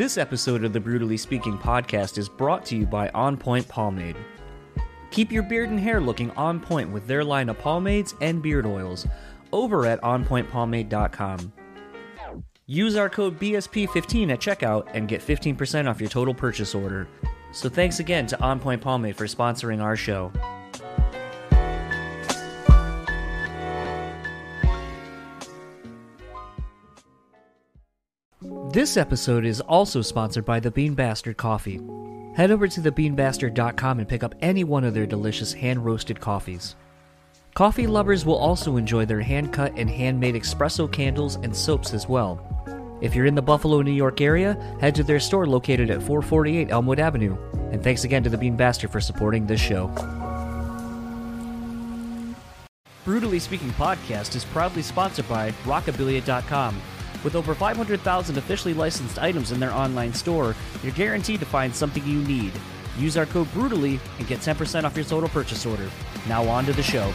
This episode of the Brutally Speaking podcast is brought to you by On Point Pomade. Keep your beard and hair looking on point with their line of pomades and beard oils over at onpointpomade.com. Use our code BSP15 at checkout and get 15% off your total purchase order. So thanks again to On Point Pomade for sponsoring our show. This episode is also sponsored by the Bean Bastard Coffee. Head over to thebeanbastard.com and pick up any one of their delicious hand roasted coffees. Coffee lovers will also enjoy their hand cut and handmade espresso candles and soaps as well. If you're in the Buffalo, New York area, head to their store located at 448 Elmwood Avenue. And thanks again to the Bean Bastard for supporting this show. Brutally Speaking Podcast is proudly sponsored by Rockabilia.com. With over 500,000 officially licensed items in their online store, you're guaranteed to find something you need. Use our code BRUTALLY and get 10% off your total purchase order. Now on to the show.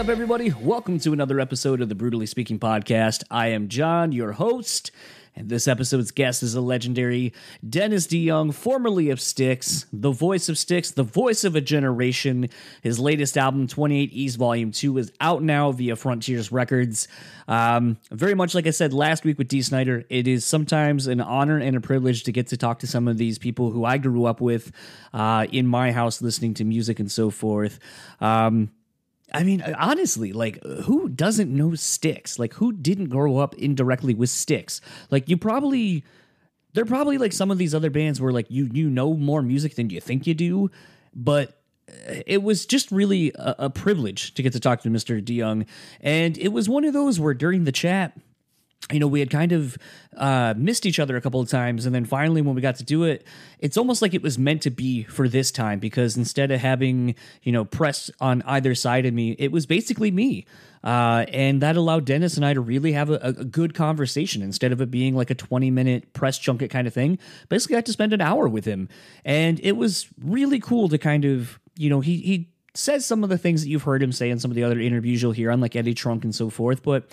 Up, everybody? Welcome to another episode of the Brutally Speaking Podcast. I am John, your host, and this episode's guest is a legendary Dennis DeYoung, formerly of Styx, the voice of Styx, the voice of a generation. His latest album, 28 East Volume 2, is out now via Frontiers Records. Um, very much like I said last week with Dee Snider, it is sometimes an honor and a privilege to get to talk to some of these people who I grew up with uh, in my house listening to music and so forth. Um, I mean, honestly, like who doesn't know Styx? Like who didn't grow up indirectly with Styx? Like you probably they're probably like some of these other bands where like you you know more music than you think you do, but uh, it was just really a, a privilege to get to talk to Mr. DeYoung. And it was one of those where during the chat, you know, we had kind of uh, missed each other a couple of times. And then finally, when we got to do it, it's almost like it was meant to be for this time because instead of having, you know, press on either side of me, it was basically me. Uh, and that allowed Dennis and I to really have a, a, good conversation instead of it being like a 20 minute press junket kind of thing. Basically, I had to spend an hour with him. And it was really cool to kind of, you know, he, he, says some of the things that you've heard him say in some of the other interviews you'll hear on like Eddie Trunk and so forth, but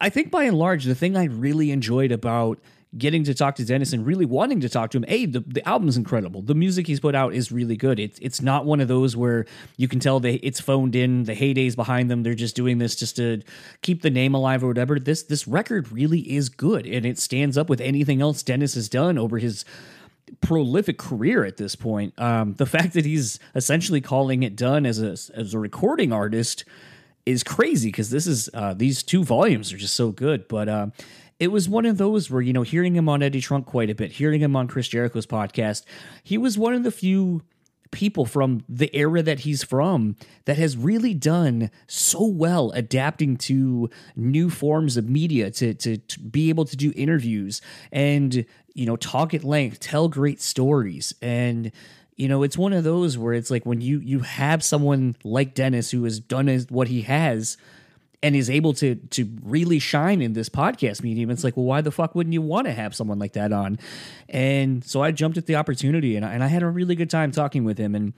I think by and large, the thing I really enjoyed about getting to talk to Dennis and really wanting to talk to him, a the, the album's incredible. The music he's put out is really good. It's it's not one of those where you can tell they it's phoned in, the heydays behind them. They're just doing this just to keep the name alive or whatever. This this record really is good, and it stands up with anything else Dennis has done over his prolific career at this point. Um, the fact that he's essentially calling it done as a as a recording artist is crazy because this is uh, these two volumes are just so good. But uh, it was one of those where you know hearing him on Eddie Trunk quite a bit, hearing him on Chris Jericho's podcast, he was one of the few people from the era that he's from that has really done so well adapting to new forms of media to, to, to be able to do interviews and you know talk at length tell great stories and you know it's one of those where it's like when you you have someone like Dennis who has done what he has and is able to to really shine in this podcast medium it's like well why the fuck wouldn't you want to have someone like that on? And so I jumped at the opportunity and I, and I had a really good time talking with him. And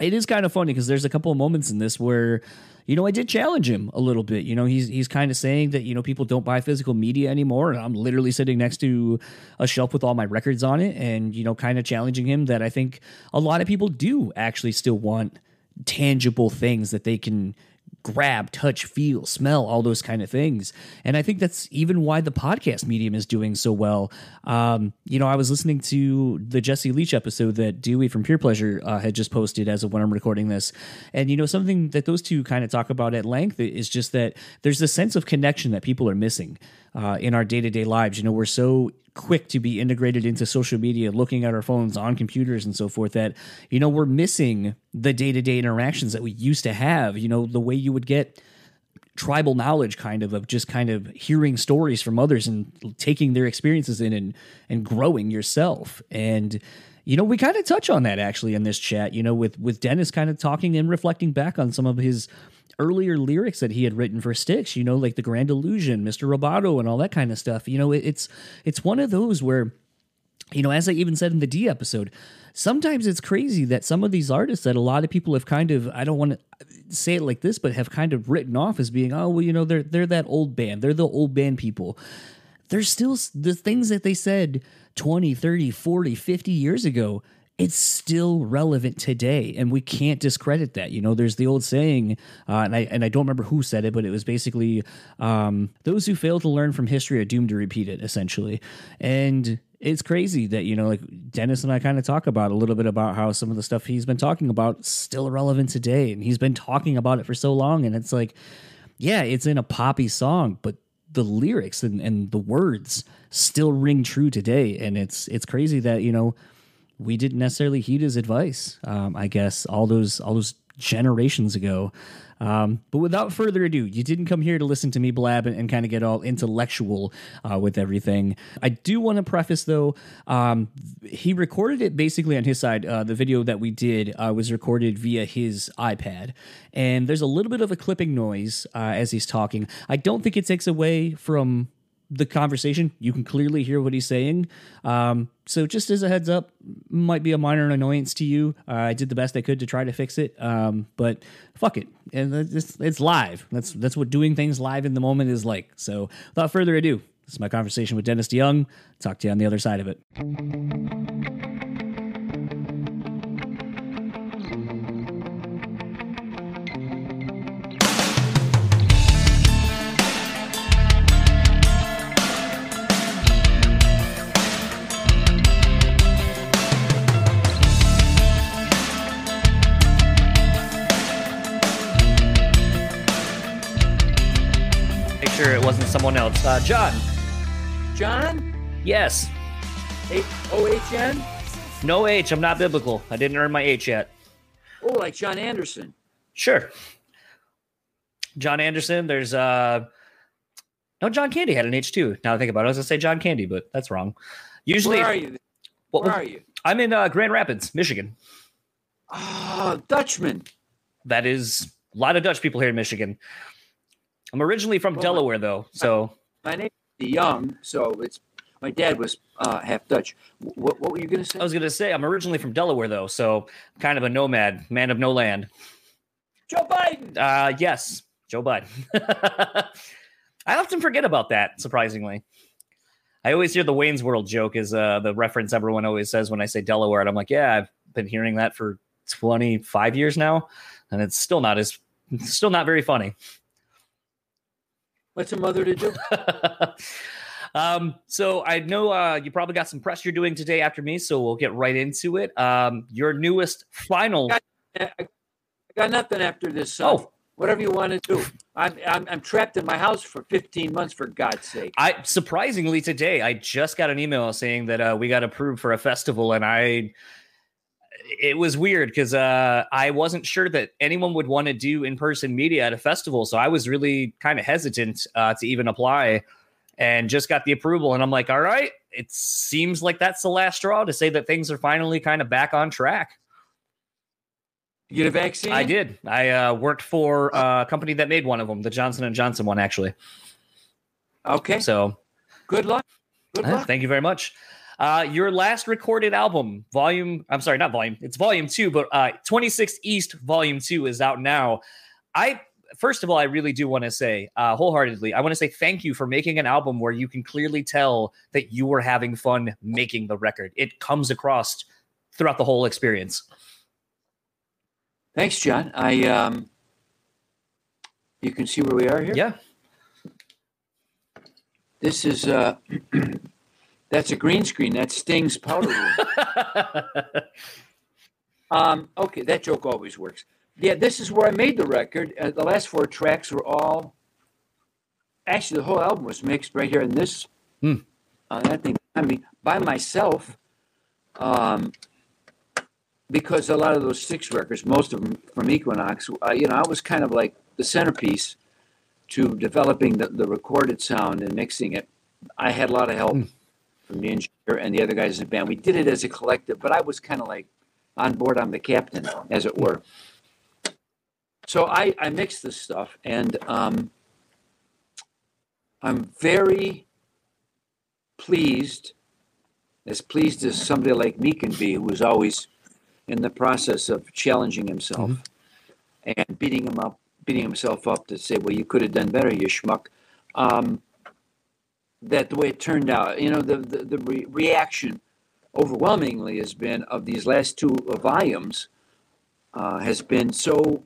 it is kind of funny because there's a couple of moments in this where you know, I did challenge him a little bit. You know, he's he's kind of saying that you know people don't buy physical media anymore, and I'm literally sitting next to a shelf with all my records on it, and you know, kind of challenging him that I think a lot of people do actually still want tangible things that they can grab, touch, feel, smell, all those kind of things. And I think that's even why the podcast medium is doing so well. Um, you know, I was listening to the Jesse Leach episode that Dewey from Pure Pleasure uh, had just posted as of when I'm recording this. And, you know, something that those two kind of talk about at length is just that there's a sense of connection that people are missing uh, in our day to day lives. You know, we're so quick to be integrated into social media, looking at our phones on computers and so forth, that, you know, we're missing the day to day interactions that we used to have. You know, the way you would get tribal knowledge kind of of just kind of hearing stories from others and taking their experiences in and and growing yourself and you know we kind of touch on that actually in this chat you know with with dennis kind of talking and reflecting back on some of his earlier lyrics that he had written for Styx, you know, like the Grand Illusion, Mr. Roboto, and all that kind of stuff. You know, it, it's it's one of those where, you know, as I even said in the Dee episode, sometimes it's crazy that some of these artists that a lot of people have kind of I don't want to say it like this, but have kind of written off as being, oh well, you know, they're they're that old band, they're the old band people. There's still the things that they said 20, 30, 40, 50 years ago it's still relevant today and we can't discredit that. You know there's the old saying uh, and i and i don't remember who said it but it was basically um, those who fail to learn from history are doomed to repeat it essentially. And it's crazy that you know like dennis and i kind of talk about a little bit about how some of the stuff he's been talking about still relevant today and he's been talking about it for so long and it's like yeah it's in a poppy song but the lyrics and, and the words still ring true today and it's it's crazy that you know we didn't necessarily heed his advice. Um, I guess all those all those generations ago. Um, but without further ado, you didn't come here to listen to me blab and, and kind of get all intellectual uh, with everything. I do want to preface though, um, he recorded it basically on his side. Uh, the video that we did uh, was recorded via his iPad, and there's a little bit of a clipping noise uh, as he's talking. I don't think it takes away from the conversation. You can clearly hear what he's saying. Um, so just as a heads up, might be a minor annoyance to you. Uh, I did the best I could to try to fix it, um, but fuck it, and it's, it's live. That's that's what doing things live in the moment is like. So without further ado, this is my conversation with Dennis DeYoung. Talk to you on the other side of it. Wasn't someone else. Uh, John. John? Yes. O H N? No H. I'm not biblical. I didn't earn my H yet. Oh, like John Anderson. Sure. John Anderson. There's uh no John Candy had an H too. Now I think about it, I was gonna say John Candy, but that's wrong. Usually, where are you? Where are you? I'm in uh, Grand Rapids, Michigan. Oh, Dutchman. That is a lot of Dutch people here in Michigan. I'm originally from well, Delaware, though. So my, name is Young. So it's my dad was uh, half Dutch. What, what were you going to say? I was going to say I'm originally from Delaware, though. So kind of a nomad, man of no land. Joe Biden. Uh, yes, Joe Biden. I often forget about that. Surprisingly. I always hear the Wayne's World joke is uh, the reference everyone always says when I say Delaware, and I'm like, yeah, I've been hearing that for 25 years now, and it's still not as still not very funny. What's a mother to do? um, so I know uh, you probably got some press you're doing today after me, so we'll get right into it. Um, your newest final. I got, I got nothing after this. oh, whatever you want to do. I'm, I'm I'm trapped in my house for 15 months. For God's sake! I surprisingly today I just got an email saying that uh, we got approved for a festival, and I it was weird because uh, I wasn't sure that anyone would want to do in person media at a festival. So I was really kind of hesitant uh, to even apply and just got the approval. And I'm like, all right, it seems like that's the last straw to say that things are finally kind of back on track. You get a vaccine? I did. I uh, worked for uh, a company that made one of them, the Johnson and Johnson one, actually. Okay. So good luck. Good luck. Thank you very much. Uh, your last recorded album, volume, I'm sorry, not volume, it's volume two, but uh, 26 East, volume two is out now. I, first of all, I really do want to say uh, wholeheartedly, I want to say thank you for making an album where you can clearly tell that you were having fun making the record. It comes across throughout the whole experience. Thanks, John. I, um, You can see where we are here. Yeah. This is uh, that's a green screen. That's Sting's powder room. um, okay, that joke always works. Yeah, this is where I made the record. Uh, the last four tracks were all. Actually, the whole album was mixed right here in this. Hmm. That thing. I mean, by myself. Um, because a lot of those Styx records, most of them from Equinox, uh, you know, I was kind of like the centerpiece to developing the, the recorded sound and mixing it. I had a lot of help Mm. From the engineer and the other guys in the band. We did it as a collective, but I was kind of like on board. I'm the captain, as it were. So I, I mixed this stuff, and um, I'm very pleased, as pleased as somebody like me can be, who is always in the process of challenging himself and beating him up, beating himself up to say, "Well, you could have done better, you schmuck." Um, that the way it turned out, you know, the the, the re- reaction overwhelmingly has been of these last two volumes uh, has been so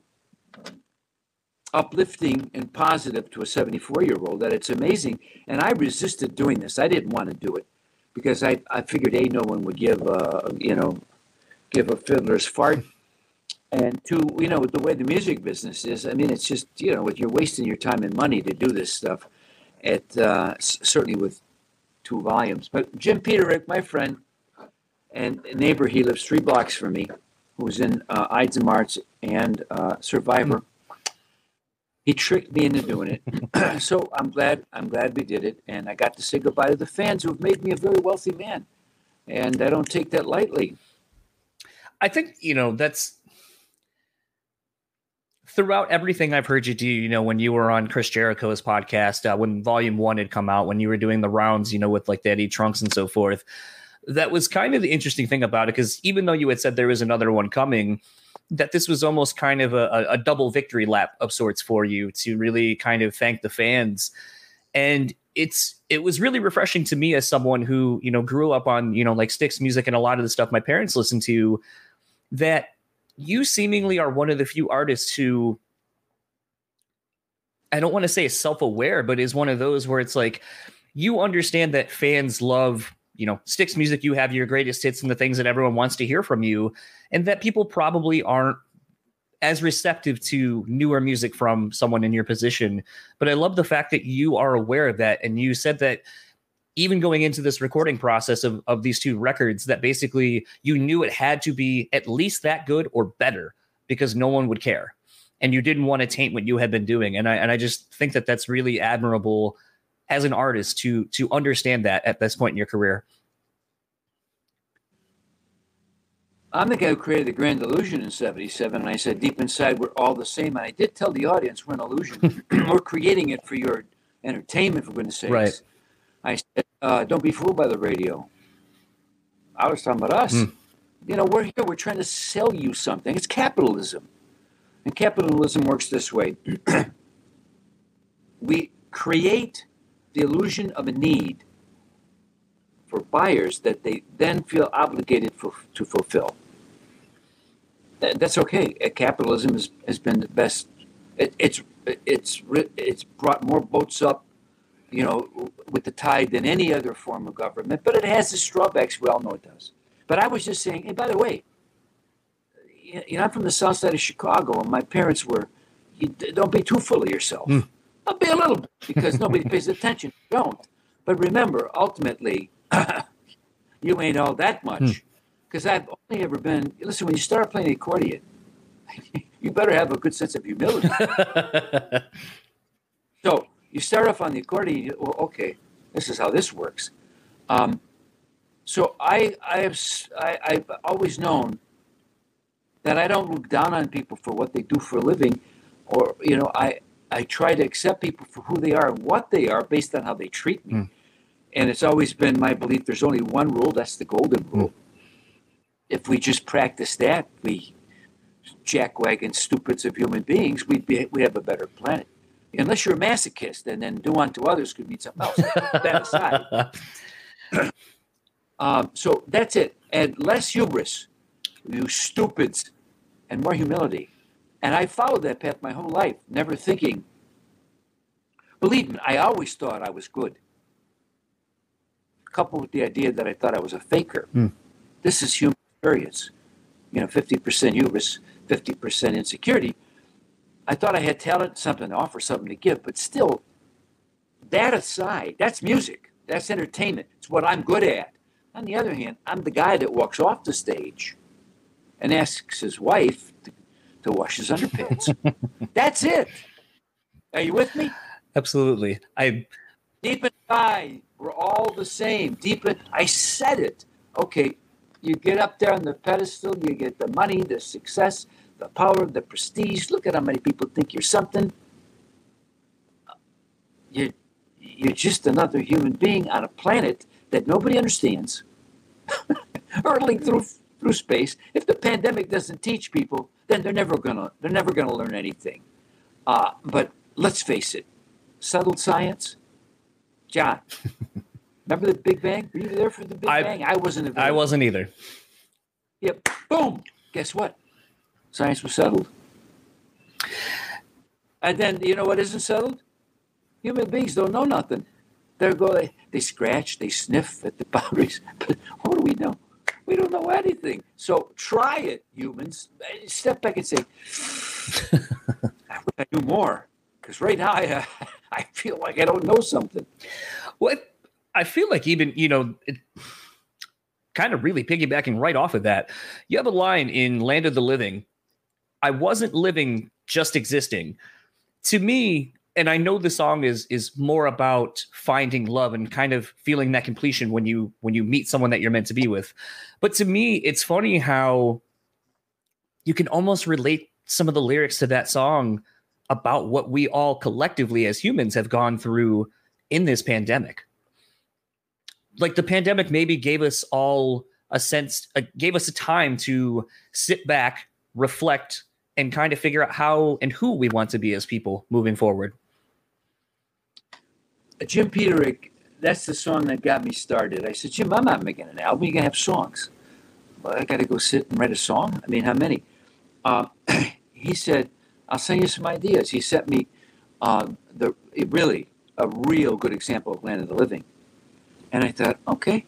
uplifting and positive to a 74 year old that it's amazing. And I resisted doing this. I didn't want to do it because I, I figured a no one would give uh, you know give a fiddler's fart. And two, you know, the way the music business is, I mean, it's just, you know, you're wasting your time and money to do this stuff. At uh, s- certainly with two volumes. But Jim Peterick, my friend and neighbor, he lives three blocks from me, who's in uh, Ides of March and uh, Survivor. He tricked me into doing it. so I'm glad I'm glad we did it, and I got to say goodbye to the fans who have made me a very wealthy man, and I don't take that lightly. I think, you know, that's throughout everything I've heard you do, you know, when you were on Chris Jericho's podcast, uh, when volume one had come out, when you were doing the rounds, you know, with like the Eddie Trunks and so forth, that was kind of the interesting thing about it. Cause even though you had said there was another one coming, that this was almost kind of a, a double victory lap of sorts for you to really kind of thank the fans. And it's it was really refreshing to me as someone who, you know, grew up on, you know, like Styx music and a lot of the stuff my parents listened to, that you seemingly are one of the few artists who I don't want to say is self-aware, but is one of those where it's like you understand that fans love, you know, Styx music, you have your greatest hits and the things that everyone wants to hear from you, and that people probably aren't as receptive to newer music from someone in your position. But I love the fact that you are aware of that. And you said that even going into this recording process of, of these two records, that basically you knew it had to be at least that good or better because no one would care. And you didn't want to taint what you had been doing. And I and I just think that that's really admirable as an artist to to understand that at this point in your career. I'm the guy who created the Grand Illusion in '77, and I said deep inside we're all the same. And I did tell the audience we're an illusion. we're creating it for your entertainment, for goodness sakes. Right. I said, uh, don't be fooled by the radio. I was talking about us. Mm. You know, we're here. We're trying to sell you something. It's capitalism, and capitalism works this way: we create the illusion of a need for buyers that they then feel obligated for, to fulfill. That's okay. Uh, Capitalism has, has been the best. It, it's it's it's brought more boats up, you know, with the tide than any other form of government. But it has its drawbacks. We all know it does. But I was just saying. Hey, by the way, you know, I'm from the south side of Chicago, and my parents were. You, don't be too full of yourself. Hmm. I'll be a little bit because nobody pays attention. Don't. But remember, ultimately, you ain't all that much. Hmm. Because I've only ever been, listen, when you start playing accordion, you better have a good sense of humility. so you start off on the accordion, you, well, okay, this is how this works. Um, so I, I have, I've always known that I don't look down on people for what they do for a living, or you know, I, I try to accept people for who they are and what they are based on how they treat me. And it's always been my belief there's only one rule, that's the golden rule. If we just practice that, we jackwagon stupids of human beings, we'd be we have a better planet. Unless you're a masochist and then do unto others could mean something else. that aside. Um, so that's it. And less hubris, you stupids, and more humility. And I followed that path my whole life, never thinking Believe me, I always thought I was good. Coupled with the idea that I thought I was a faker. Hmm. This is human experience. You know, 50% hubris, 50% insecurity. I thought I had talent, something to offer, something to give, but still, that aside, that's music. That's entertainment. It's what I'm good at. On the other hand, I'm the guy that walks off the stage and asks his wife to, to wash his underpants. that's it. Are you with me? Absolutely. I Deep inside, we're all the same. Deep in, I said it. Okay, you get up there on the pedestal, you get the money, the success, the power, the prestige. Look at how many people think you're something. You're, you're just another human being on a planet that nobody understands, hurtling through through space. If the pandemic doesn't teach people, then they're never gonna they're never gonna learn anything. Uh, but let's face it, settled science. John, remember the Big Bang? Were you there for the Big I- Bang? I wasn't. I wasn't either. Yep. Boom. Guess what? Science was settled. And then you know what isn't settled? Human beings don't know nothing. They go, they, they scratch, they sniff at the boundaries. But what do we know? We don't know anything. So try it, humans. Step back and say, I wish I knew more. Because right now I, uh, I feel like I don't know something. What I feel like even you know, it, kind of really piggybacking right off of that. You have a line in Land of the Living. I wasn't living, just existing. To me, and I know the song is is more about finding love and kind of feeling that completion when you when you meet someone that you're meant to be with. But to me, it's funny how you can almost relate some of the lyrics to that song about what we all collectively as humans have gone through in this pandemic. Like the pandemic maybe gave us all a sense, uh, gave us a time to sit back, reflect, and kind of figure out how and who we want to be as people moving forward. Jim Peterick, that's the song that got me started. I said, Jim, I'm not making an album. You're going to have songs. Well, I got to go sit and write a song. I mean, how many? Uh, he said, I'll send you some ideas. He sent me uh, the really a real good example of Land of the Living. And I thought, okay,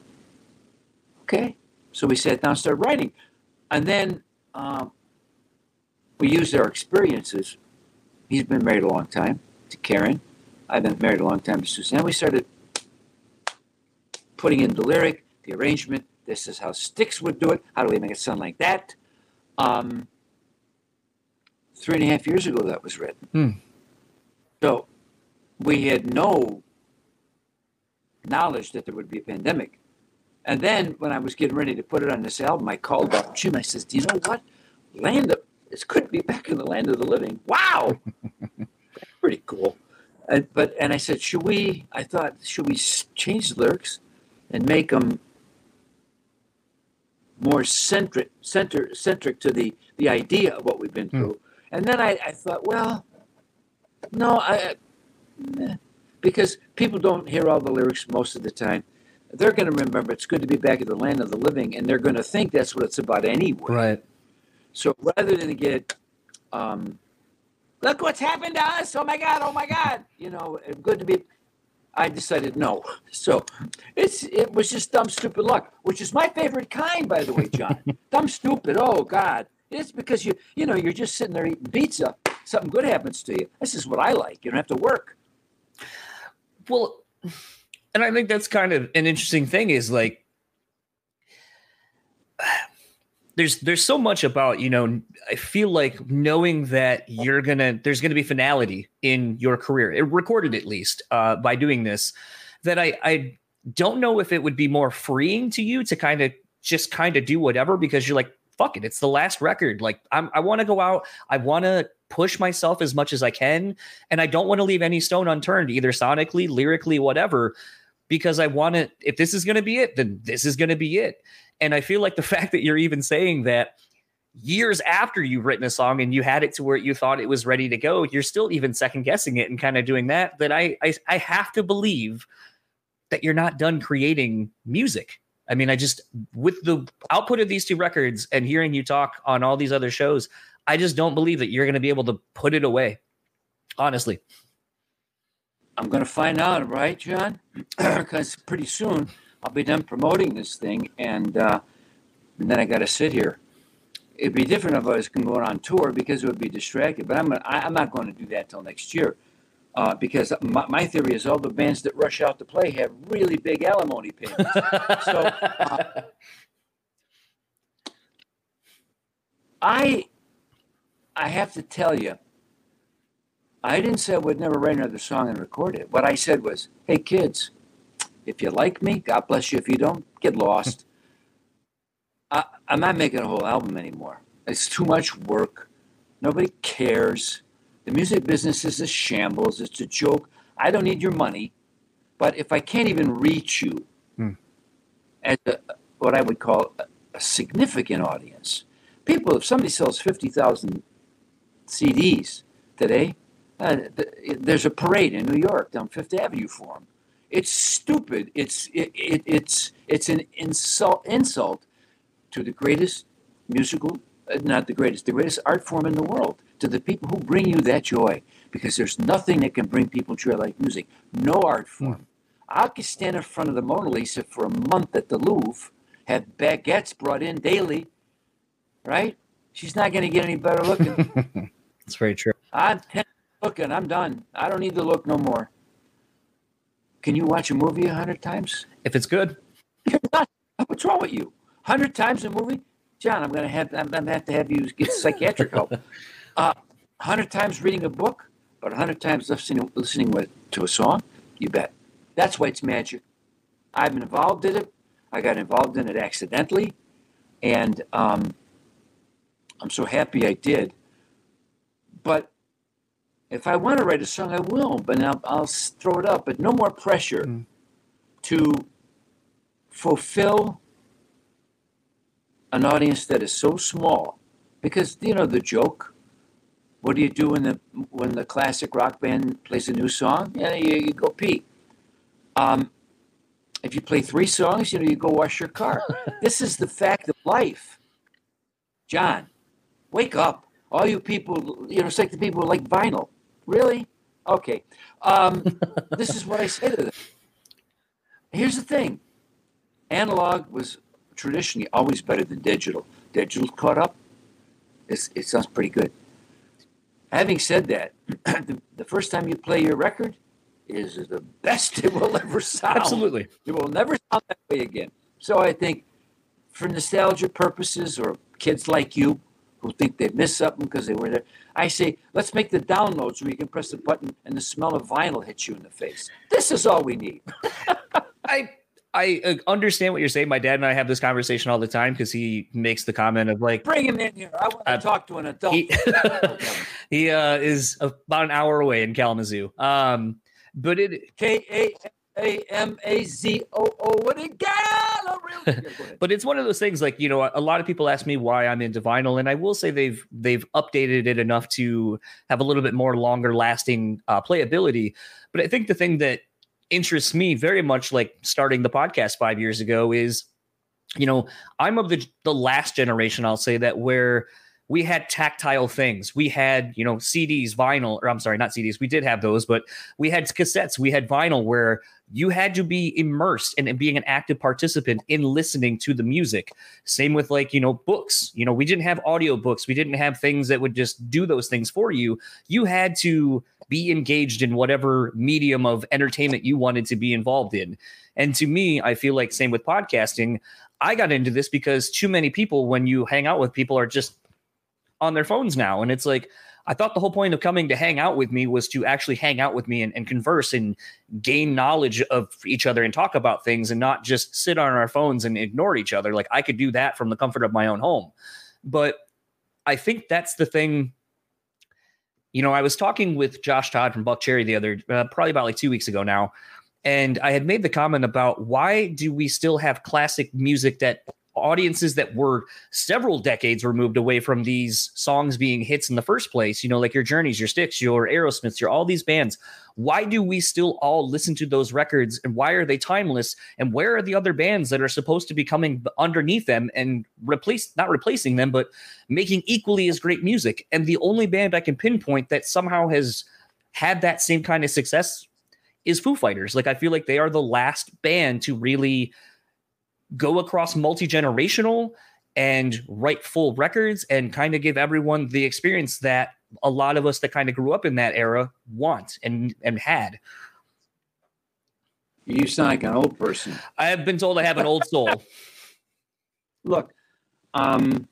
okay. So we sat down and started writing. And then um, we used our experiences. He's been married a long time to Karen. I've been married a long time to Suzanne. We started putting in the lyric, the arrangement. This is how Styx would do it. How do we make it sound like that? Um, three and a half years ago, that was written. Hmm. So we had no knowledge that there would be a pandemic. And then when I was getting ready to put it on this album, I called up Jim. I says, "Do you know what? Land this could be back in the land of the living. Wow, pretty cool." And, but and I said, "Should we?" I thought, "Should we change the lyrics and make them more centric, center, centric to the the idea of what we've been through?" And then I, I thought, well, no, I, eh, because people don't hear all the lyrics most of the time. They're going to remember it's good to be back in the land of the living, and they're going to think that's what it's about anyway. Right. So rather than get, um, look what's happened to us! Oh my God! Oh my God! You know, good to be. I decided no. So it's it was just dumb, stupid luck, which is my favorite kind, by the way, John. dumb, stupid. Oh God! It's because you you know you're just sitting there eating pizza. Something good happens to you. This is what I like. You don't have to work. Well, and I think that's kind of an interesting thing is like there's there's so much about, you know, I feel like knowing that you're gonna there's gonna be finality in your career, it recorded at least, uh, by doing this, that I I don't know if it would be more freeing to you to kind of just kind of do whatever because you're like, fuck it, it's the last record. Like I'm I want to go out, I want to push myself as much as I can, and I don't want to leave any stone unturned, either sonically, lyrically, whatever, because I want to. If this is going to be it, then this is going to be it. And I feel like the fact that you're even saying that years after you've written a song and you had it to where you thought it was ready to go, you're still even second guessing it and kind of doing that. That I I, I have to believe that you're not done creating music. I mean, I just with the output of these two records and hearing you talk on all these other shows, I just don't believe that you're going to be able to put it away. Honestly, I'm going to find out, right, John? Because pretty soon I'll be done promoting this thing, and, uh, and then I got to sit here. It'd be different if I was going on tour because it would be distracted. But I'm gonna, I, I'm not going to do that till next year, uh, because my, my theory is all the bands that rush out to play have really big alimony payments. so uh, I I have to tell you, I didn't say I would never write another song and record it. What I said was, hey, kids, if you like me, God bless you. If you don't, get lost. I, I'm not making a whole album anymore. It's too much work. Nobody cares. The music business is a shambles. It's a joke. I don't need your money. But if I can't even reach you Hmm. as a, what I would call a, a significant audience, people, if somebody sells 50,000 CDs today, uh, th- there's a parade in New York down Fifth Avenue for them. It's stupid. It's it, it, it's it's an insult insult to the greatest musical, uh, not the greatest, the greatest art form in the world. To the people who bring you that joy, because there's nothing that can bring people joy like music. No art form. I could stand in front of the Mona Lisa for a month at the Louvre, have baguettes brought in daily, right? She's not going to get any better looking. It's very true. I'm 10 looking. I'm done. I don't need to look no more. Can you watch a movie a hundred times? If it's good, What's wrong with you? Hundred times a movie, John? I'm gonna have I'm gonna have to have you get psychiatric help. Uh, hundred times reading a book, but hundred times listening listening with, to a song. You bet. That's why it's magic. I've been involved in it. I got involved in it accidentally, and um, I'm so happy I did. But if I want to write a song, I will. But I'll, I'll throw it up. But no more pressure Mm. to fulfill an audience that is so small. Because you know the joke. What do you do when the when the classic rock band plays a new song? Yeah, you, you go pee. Um, if you play three songs, you know you go wash your car. this is the fact of life. John, wake up! All you people, you know, it's like the people who like vinyl. Really? Okay. Um, this is what I say to them. Here's the thing: analog was traditionally always better than digital. Digital caught up. It's, it sounds pretty good. Having said that, the, the first time you play your record is the best it will ever sound. absolutely. It will never sound that way again. So I think for nostalgia purposes or kids like you who think they missed something because they were there, I say, let's make the downloads where you can press a button and the smell of vinyl hits you in the face. This is all we need. I I uh, understand what you're saying. My dad and I have this conversation all the time because he makes the comment of like Bring him in here. I want to Uh, talk to an adult. he he uh, is about an hour away in Kalamazoo. Um, but it K A A M A Z O O. What a gallery. Yeah, go ahead. but it's one of those things like you know a lot of people ask me why i'm into vinyl and i will say they've they've updated it enough to have a little bit more longer lasting uh, playability but i think the thing that interests me very much like starting the podcast five years ago is you know i'm of the the last generation i'll say that where we had tactile things. We had you know cds vinyl or i'm sorry not cds we did have those but we had cassettes we had vinyl where you had to be immersed in being an active participant in listening to the music. Same with like you know books. You know we didn't have audiobooks. We didn't have things that would just do those things for you. You had to be engaged in whatever medium of entertainment you wanted to be involved in. And to me i feel like same with podcasting. I got into this because too many people when you hang out with people are just on their phones now and it's like i thought the whole point of coming to hang out with me was to actually hang out with me and, and converse and gain knowledge of each other and talk about things and not just sit on our phones and ignore each other. Like I could do that from the comfort of my own home. But I think that's the thing. You know, I was talking with Josh Todd from Buckcherry the other, uh, probably about like two weeks ago now. And I had made the comment about why do we still have classic music that audiences that were several decades removed away from these songs being hits in the first place, you know, like your Journeys, your Styx, your Aerosmiths, your all these bands. Why do we still all listen to those records and why are they timeless? And where are the other bands that are supposed to be coming underneath them and replace not replacing them, but making equally as great music? And the only band I can pinpoint that somehow has had that same kind of success is Foo Fighters. Like I feel like they are the last band to really go across multi generational and write full records and kind of give everyone the experience that a lot of us that kind of grew up in that era want and and had. You sound like an old person. I have been told I have an old soul. Look, um,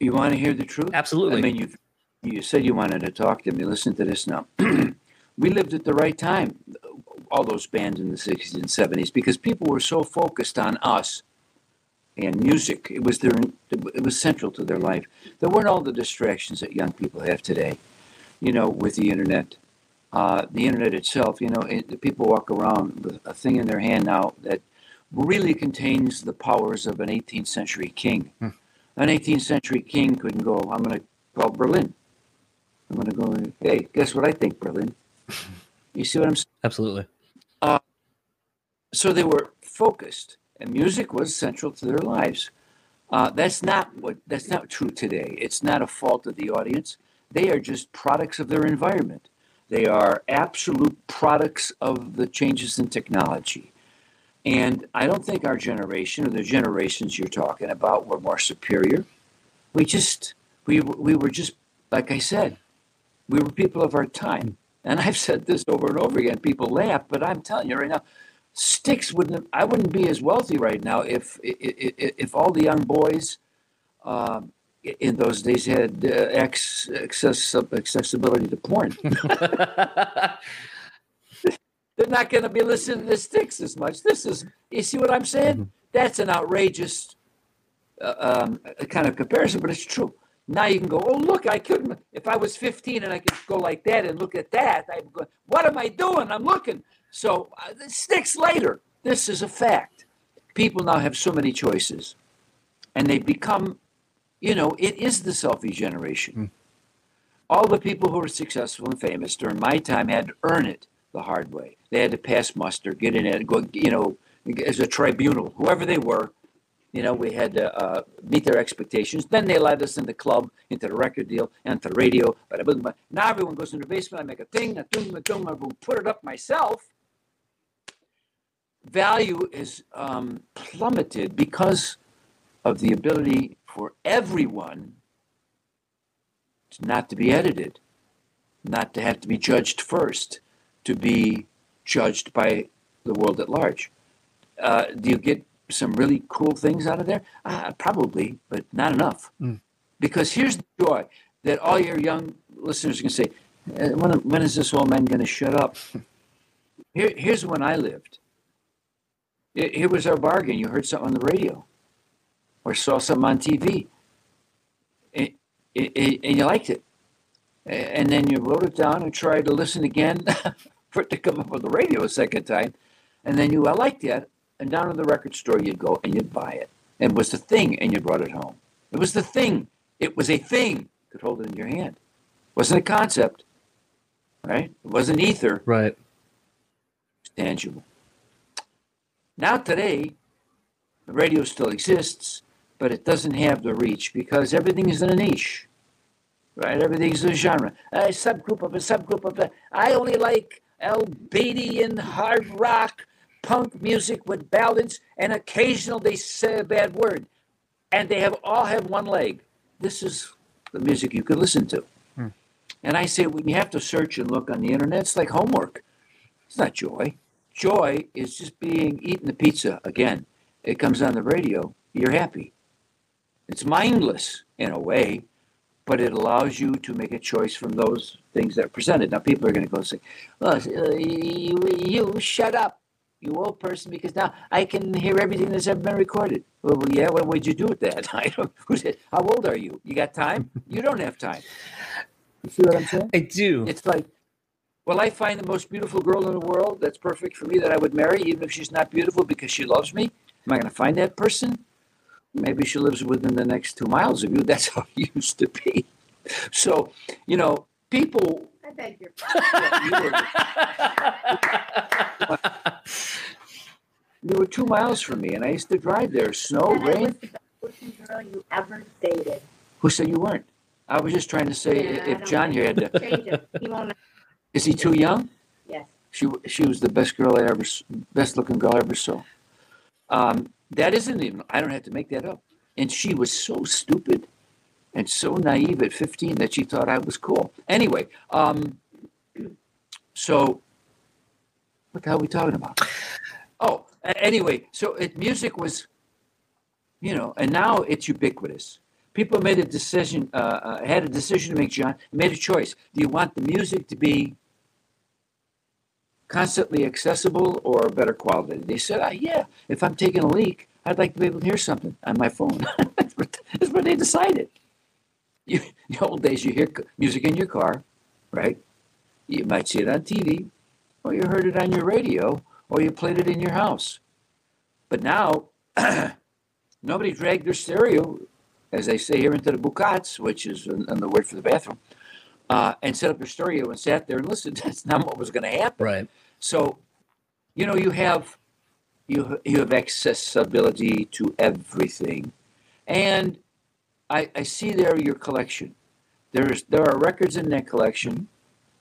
you want to hear the truth? Absolutely. I mean, you you said you wanted to talk to me. Listen to this now. we lived at the right time, all those bands in the 60s and 70s, because people were so focused on us and music. It was their it was central to their life. There weren't all the distractions that young people have today. You know, with the internet, uh, the internet itself. You know, it, people walk around with a thing in their hand now that really contains the powers of an 18th century king. Hmm. An 18th century king couldn't go. I'm going to call Berlin. I'm going to go. Hey, guess what I think, Berlin. You see what I'm saying? Absolutely. So they were focused, and music was central to their lives. Uh, that's not what that's not true today. It's not a fault of the audience. They are just products of their environment. They are absolute products of the changes in technology. And I don't think our generation or the generations you're talking about were more superior. We just we we were just like I said, we were people of our time. And I've said this over and over again. People laugh, but I'm telling you right now, Styx wouldn't. I wouldn't be as wealthy right now if if, if all the young boys um, in those days had uh, access, accessibility to porn. They're not going to be listening to Styx as much. This is, you see what I'm saying? Mm-hmm. That's an outrageous uh, um, kind of comparison, but it's true. Now you can go, oh, look, I couldn't, if I was 15 and I could go like that and look at that, I'm going, what am I doing? I'm looking. So uh, Styx later. This is a fact. People now have so many choices and they become, you know, it is the selfie generation. Mm. All the people who were successful and famous during my time had to earn it the hard way. They had to pass muster, get in it, go, you know, as a tribunal, whoever they were, you know, we had to uh, meet their expectations. Then they led us in the club, into the record deal, into the radio. But now everyone goes in the basement. I make a thing, a doom, a will put it up myself. Value is um, plummeted because of the ability for everyone not to be edited, not to have to be judged first, to be judged by the world at large. Uh, do you get some really cool things out of there? Uh, probably, but not enough. Mm. Because here's the joy that all your young listeners can say, uh, when, when is this old man going to shut up? Here, here's when I lived. Here was our bargain. You heard something on the radio or saw something on TV and, and you liked it. And then you wrote it down and tried to listen again for it to come up on the radio a second time. And then you, I liked that and down to the record store you'd go and you'd buy it. It was the thing, and you brought it home. It was the thing. It was a thing. You could hold it in your hand. It wasn't a concept, right? It wasn't ether. Right. It's tangible. Now today, the radio still exists, but it doesn't have the reach because everything is in a niche, right? Everything's a genre, a subgroup of a subgroup of a. I only like Albanian hard rock punk music with ballads, and occasional they say a bad word. And they have all have one leg. This is the music you could listen to. Hmm. And I say, when you have to search and look on the internet, it's like homework. It's not joy. Joy is just being eating the pizza again. It comes on the radio, you're happy. It's mindless in a way, but it allows you to make a choice from those things that are presented. Now, people are going to go say, well, uh, you, you shut up you old person, because now I can hear everything that's ever been recorded. Well, yeah, what would you do with that? I don't. How old are you? You got time? You don't have time. You see what I'm saying? I do. It's like, well, I find the most beautiful girl in the world that's perfect for me that I would marry, even if she's not beautiful because she loves me. Am I going to find that person? Maybe she lives within the next two miles of you. That's how it used to be. So, you know, people I beg your pardon. you, were, two miles from me, and I used to drive there, snow, and rain. The girl you ever dated. Who said you weren't? I was just trying to say Yeah, if John here had to. He won't, is he too young? yes. She she was the best girl I ever, best looking girl I ever saw. Um, that isn't even. I don't have to make that up. And she was so stupid and so naive at 15 that she thought I was cool. Anyway, um, so what the hell are we talking about? Oh, anyway, so it, music was, you know, and now it's ubiquitous. People made a decision, uh, uh, had a decision to make, John, made a choice. Do you want the music to be constantly accessible or better quality? They said, ah, yeah, if I'm taking a leak, I'd like to be able to hear something on my phone. that's, what, they decided. You, in the old days, you hear music in your car, right? You might see it on TV, or you heard it on your radio, or you played it in your house. But now, nobody dragged their stereo, as they say here, into the bukats, which is an- another word for the bathroom, uh, and set up your stereo and sat there and listened. That's not what was going to happen. Right. So, you know, you have you you have accessibility to everything, and I I see there your collection. There's there are records in that collection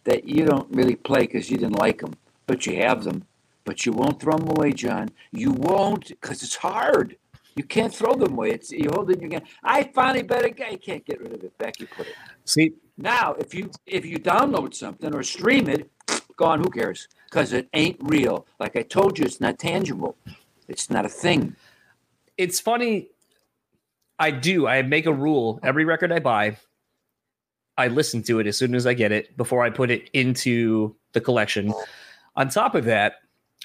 that you don't really play because you didn't like them, but you have them. But you won't throw them away, John. You won't because it's hard. You can't throw them away. It's you hold it in your hand. I finally bet a guy can't get rid of it. Back you put it. See, Now, if you if you download something or stream it, gone. Who cares? Because it ain't real. Like I told you, it's not tangible. It's not a thing. it's funny. I do. I make a rule every record I buy. I listen to it as soon as I get it before I put it into the collection. On top of that,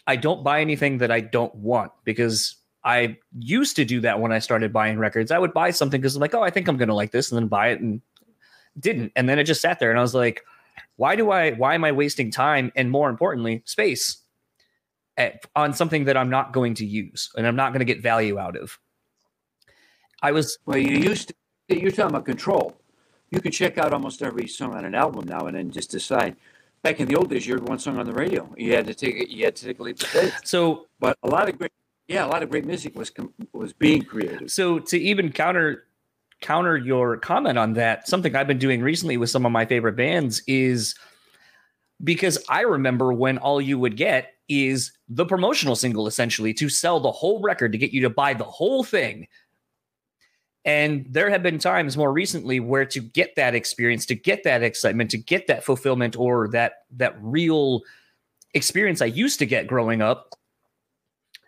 I don't buy anything that I don't want because I used to do that when I started buying records. I would buy something because I'm like, oh, I think I'm going to like this, and then buy it and didn't. And then it just sat there, and I was like, why do I? Why am I wasting time and more importantly, space at, on something that I'm not going to use and I'm not going to get value out of? I was Well, you used to. You're talking about control. You can check out almost every song on an album now and then just decide. Back in the old days, you heard one song on the radio. You had to take it. You had to take a leap of faith. so But a lot of great, yeah, a lot of great music was was being created. so to even counter counter your comment on that something i've been doing recently with some of my favorite bands is because i remember when all you would get is the promotional single essentially to sell the whole record to get you to buy the whole thing. And there have been times more recently where to get that experience to get that excitement to get that fulfillment or that that real experience i used to get growing up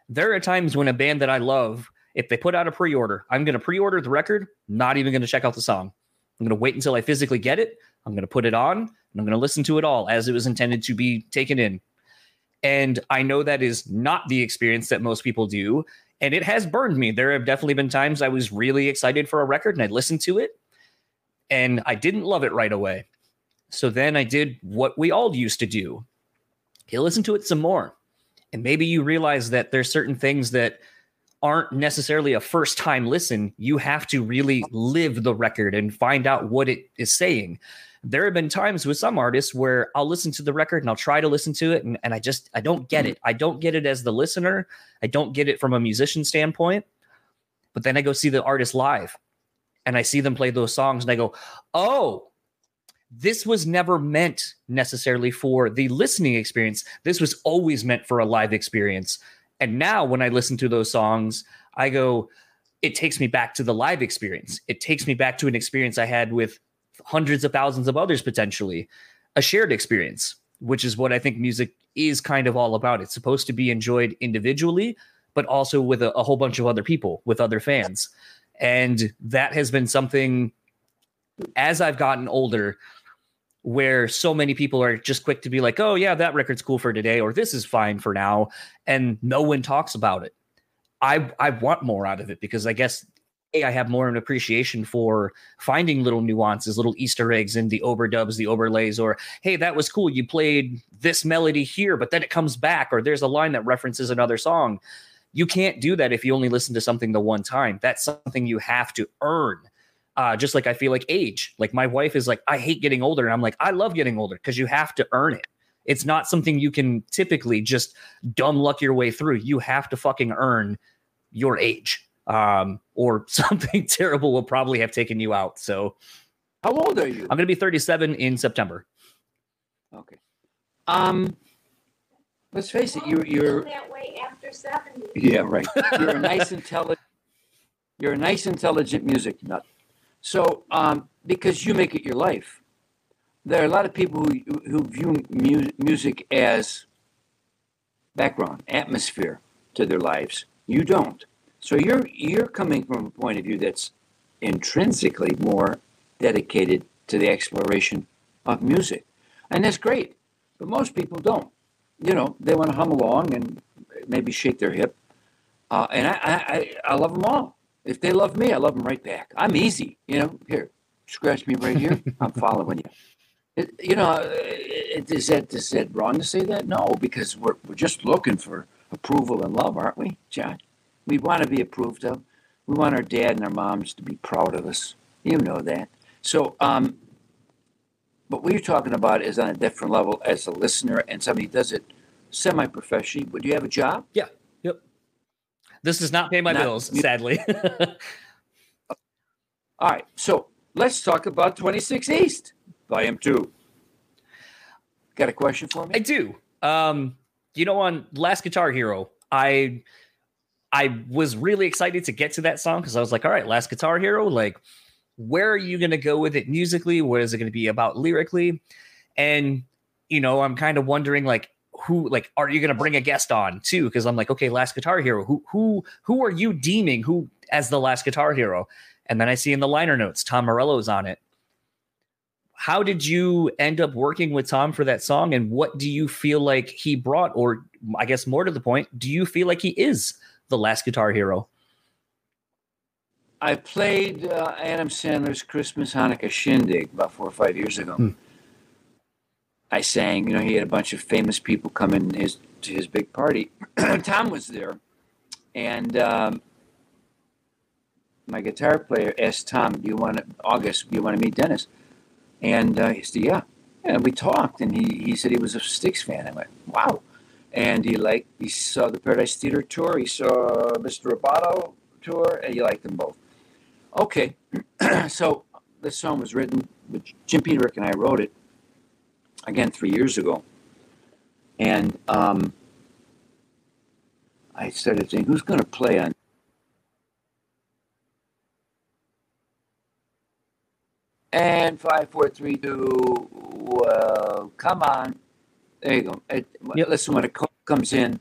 there are times when a band that i love if they put out a pre-order, I'm going to pre-order the record, not even going to check out the song. I'm going to wait until I physically get it. I'm going to put it on and I'm going to listen to it all as it was intended to be taken in. And I know that is not the experience that most people do. And it has burned me. There have definitely been times I was really excited for a record and I listened to it and I didn't love it right away. So then I did what we all used to do. You listen to it some more. And maybe you realize that there's certain things that aren't necessarily a first time listen. You have to really live the record and find out what it is saying. There have been times with some artists where I'll listen to the record and I'll try to listen to it and, and I just I don't get mm-hmm. it. I don't get it as the listener. I don't get it from a musician standpoint. But then I go see the artist live and I see them play those songs and I go, oh, this was never meant necessarily for the listening experience. This was always meant for a live experience. And now when I listen to those songs, I go, it takes me back to the live experience. It takes me back to an experience I had with hundreds of thousands of others potentially, a shared experience, which is what I think music is kind of all about. It's supposed to be enjoyed individually, but also with a, a whole bunch of other people, with other fans. And that has been something as I've gotten older where so many people are just quick to be like, oh, yeah, that record's cool for today, or this is fine for now. And no one talks about it. I, I want more out of it because I guess A, I have more of an appreciation for finding little nuances, little Easter eggs in the overdubs, the overlays, or hey, that was cool. You played this melody here, but then it comes back, or there's a line that references another song. You can't do that if you only listen to something the one time. That's something you have to earn uh, just like I feel like age. Like my wife is like, I hate getting older. And I'm like, I love getting older because you have to earn it. It's not something you can typically just dumb luck your way through. You have to fucking earn your age. Um, or something terrible will probably have taken you out. So How old are you? I'm going to be 37 in September. Okay. Um, let's face it. You're you're that way after seventy. yeah right. You're a nice intelligent. You're a nice intelligent music nut. So um, because you make it your life, there are a lot of people who who view mu- music as background atmosphere to their lives. You don't. So you're you're coming from a point of view that's intrinsically more dedicated to the exploration of music. And that's great. But most people don't. You know, they want to hum along and maybe shake their hip. Uh, and I, I, I, I love them all. If they love me, I love them right back. I'm easy. You know, here, scratch me right here. I'm following you. It, you know, it, is that is that wrong to say that? No, because we're we're just looking for approval and love, aren't we, John? We want to be approved of. We want our dad and our moms to be proud of us. You know that. So, um, but what you're talking about is on a different level as a listener and somebody does it semi-professionally. Would you have a job? Yeah. This does not pay my Not- bills, sadly. All right. So let's talk about 26 East, Volume Two. Got a question for me? I do. Um, you know, on Last Guitar Hero, I I was really excited to get to that song because I was like, all right, Last Guitar Hero, like, where are you gonna go with it musically? What is it gonna be about lyrically? And you know, I'm kind of wondering like who like are you gonna bring a guest on too? Because I'm like, okay, Last Guitar Hero, who who who are you deeming who as the last guitar hero? And then I see in the liner notes, Tom Morello's on it how did you end up working with Tom for that song and what do you feel like he brought or I guess more to the point do you feel like he is the last guitar hero I played uh, Adam Sandler's Christmas Hanukkah shindig about four or five years ago. Hmm. I sang. You know, he had a bunch of famous people come in his to his big party. Tom was there, and um, my guitar player asked Tom, "Do you want to August? Do you want to meet Dennis?" And uh, he said, "Yeah." And we talked, and he, he said he was a Styx fan. I went, "Wow!" And he liked he saw the Paradise Theater tour. He saw Mr. Roboto tour, and he liked them both. Okay, so this song was written. Jim Peterick and I wrote it again three years ago, and um, I started thinking, who's going to play on? And five, four, three, two. Well, come on. There you go. It, Yep. Listen, when it co- comes in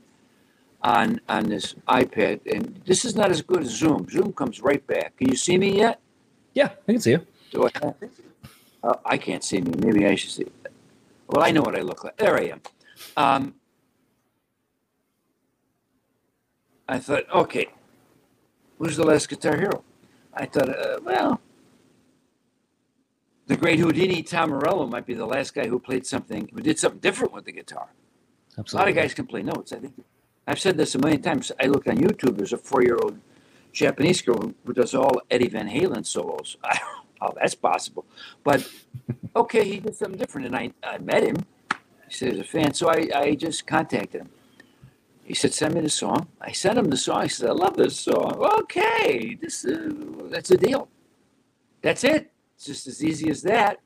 on on this iPad, and this is not as good as Zoom. Zoom comes right back. Can you see me yet? yeah I can see you Do I? Uh, I can't see me. Maybe I should see. Well, I know what I look like. There I am. Um, I thought, okay, who's the last guitar hero? I thought, uh, well, the great Houdini Tom Morello might be the last guy who played something, who did something different with the guitar. A lot of guys can play notes. I think I've said this a million times. I looked on YouTube. There's a four-year-old Japanese girl who, who does all Eddie Van Halen solos. I how that's possible, but okay, he did something different, and I, I met him. He said he's a fan, so I, I just contacted him. He said, "Send me the song." I sent him the song. He said, "I love this song." Okay, this uh, that's a deal. That's it. It's just as easy as that.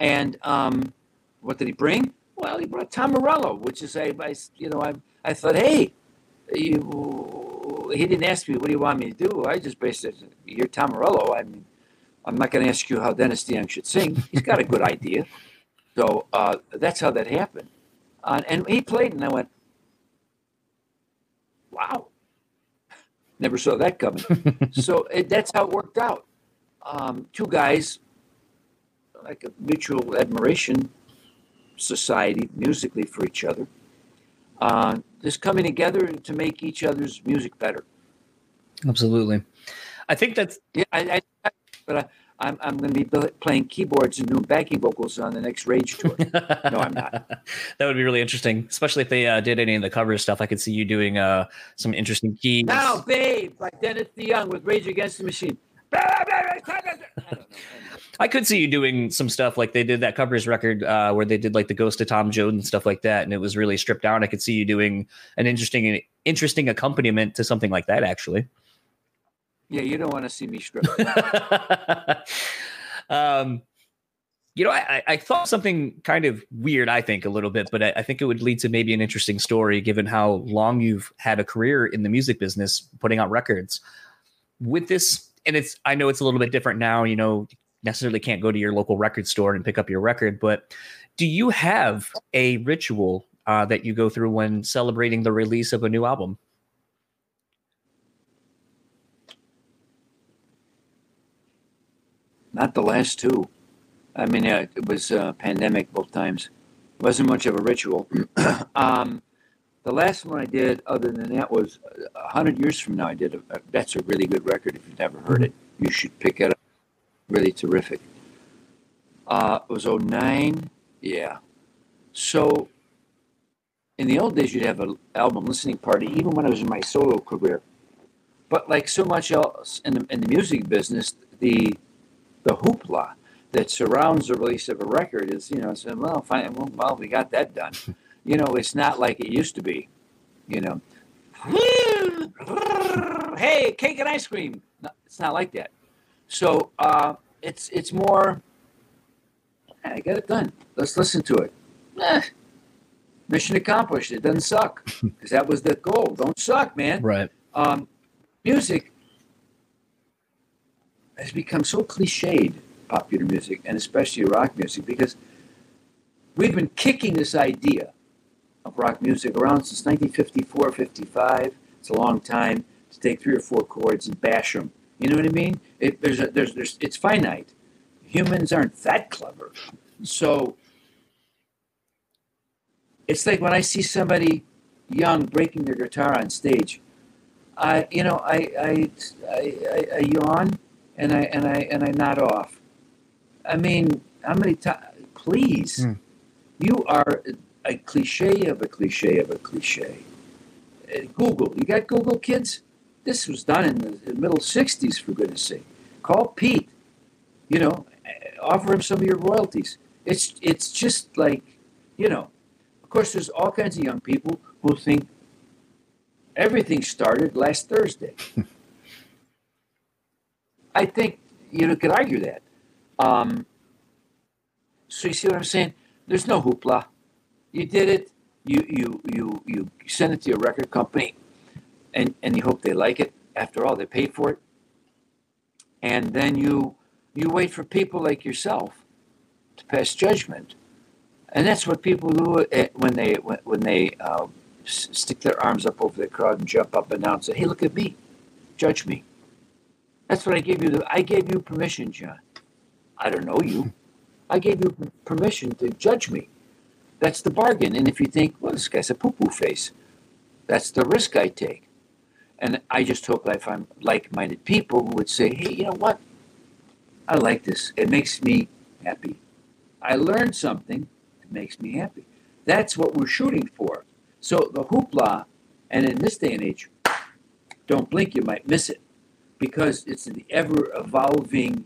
And um, what did he bring? Well, he brought Tom Morello, which is a, I, you know, I, I thought, hey, you, he didn't ask me, what do you want me to do? I just basically said, you're Tom Morello. I mean, I'm not going to ask you how Dennis DeYoung should sing. He's got a good idea. So uh, that's how that happened. Uh, and he played, and I went, wow. Never saw that coming. so it, that's how it worked out. Um, two guys, like a mutual admiration society musically for each other, uh, just coming together to make each other's music better. absolutely I think that's Yeah, I, I, but I, I'm, I'm going to be playing keyboards and doing backing vocals on the next Rage tour. No, I'm not. that would be really interesting, especially if they uh, did any of the cover stuff. I could see you doing uh, some interesting keys. Now, Babe, by Dennis DeYoung with Rage Against the Machine. I. Could see you doing some stuff like they did that covers record uh, where they did like the Ghost of Tom Jones and stuff like that, and it was really stripped down. I could see you doing an interesting, interesting accompaniment to something like that, actually. Yeah, you don't want to see me strip. Um, you know, I, I thought something kind of weird, I think, a little bit, but I, I, think it would lead to maybe an interesting story given how long you've had a career in the music business, putting out records. With this, and it's, I know it's a little bit different now, you know, necessarily can't go to your local record store and pick up your record, but do you have a ritual uh, that you go through when celebrating the release of a new album? Not the last two. I mean, uh, it was uh, pandemic both times. It wasn't much of a ritual. um, the last one I did, other than that, was a hundred years from now. I did. A, that's a really good record. If you've never heard it, you should pick it up. Really terrific. Uh, it was 09. Yeah. So, in the old days, you'd have an album listening party, even when I was in my solo career. But like so much else in the, in the music business, the the hoopla that surrounds the release of a record is, you know, saying, well, fine, well, well, we got that done. you know, it's not like it used to be, you know. hey, cake and ice cream. No, it's not like that. So uh, it's it's more. I got it done. Let's listen to it. Eh, mission accomplished. It doesn't suck because that was the goal. Don't suck, man. Right. Um, music has become so cliched popular music and especially rock music because we've been kicking this idea of rock music around since 1954, 55. It's a long time to take three or four chords and bash them. You know what I mean? It, there's, a, there's, there's, it's finite. Humans aren't that clever. So it's like when I see somebody young breaking their guitar on stage, I, you know, I, I, I, I, I yawn and I, and I, and I nod off I mean, how many times? Please, mm. you are a cliche of a cliche of a cliche. Uh, Google, you got Google kids? This was done in the middle 60s, for goodness sake. Call Pete, you know, uh, offer him some of your royalties. It's, it's just like, you know, of course, there's all kinds of young people who think everything started last Thursday. I think you could argue that. Um, so you see what I'm saying? There's no hoopla. You did it. You you you you send it to your record company, and and you hope they like it. After all, they paid for it. And then you you wait for people like yourself to pass judgment, and that's what people do eh, when they when they uh, stick their arms up over the crowd and jump up and down and say, "Hey, look at me, judge me." That's what I gave you. The, I gave you permission, John. I don't know you. I gave you permission to judge me. That's the bargain. And if you think, well, this guy's a poo poo face, that's the risk I take. And I just hope I find like minded people who would say, hey, you know what? I like this. It makes me happy. I learned something. It makes me happy. That's what we're shooting for. So the hoopla, and in this day and age, don't blink, you might miss it because it's the ever evolving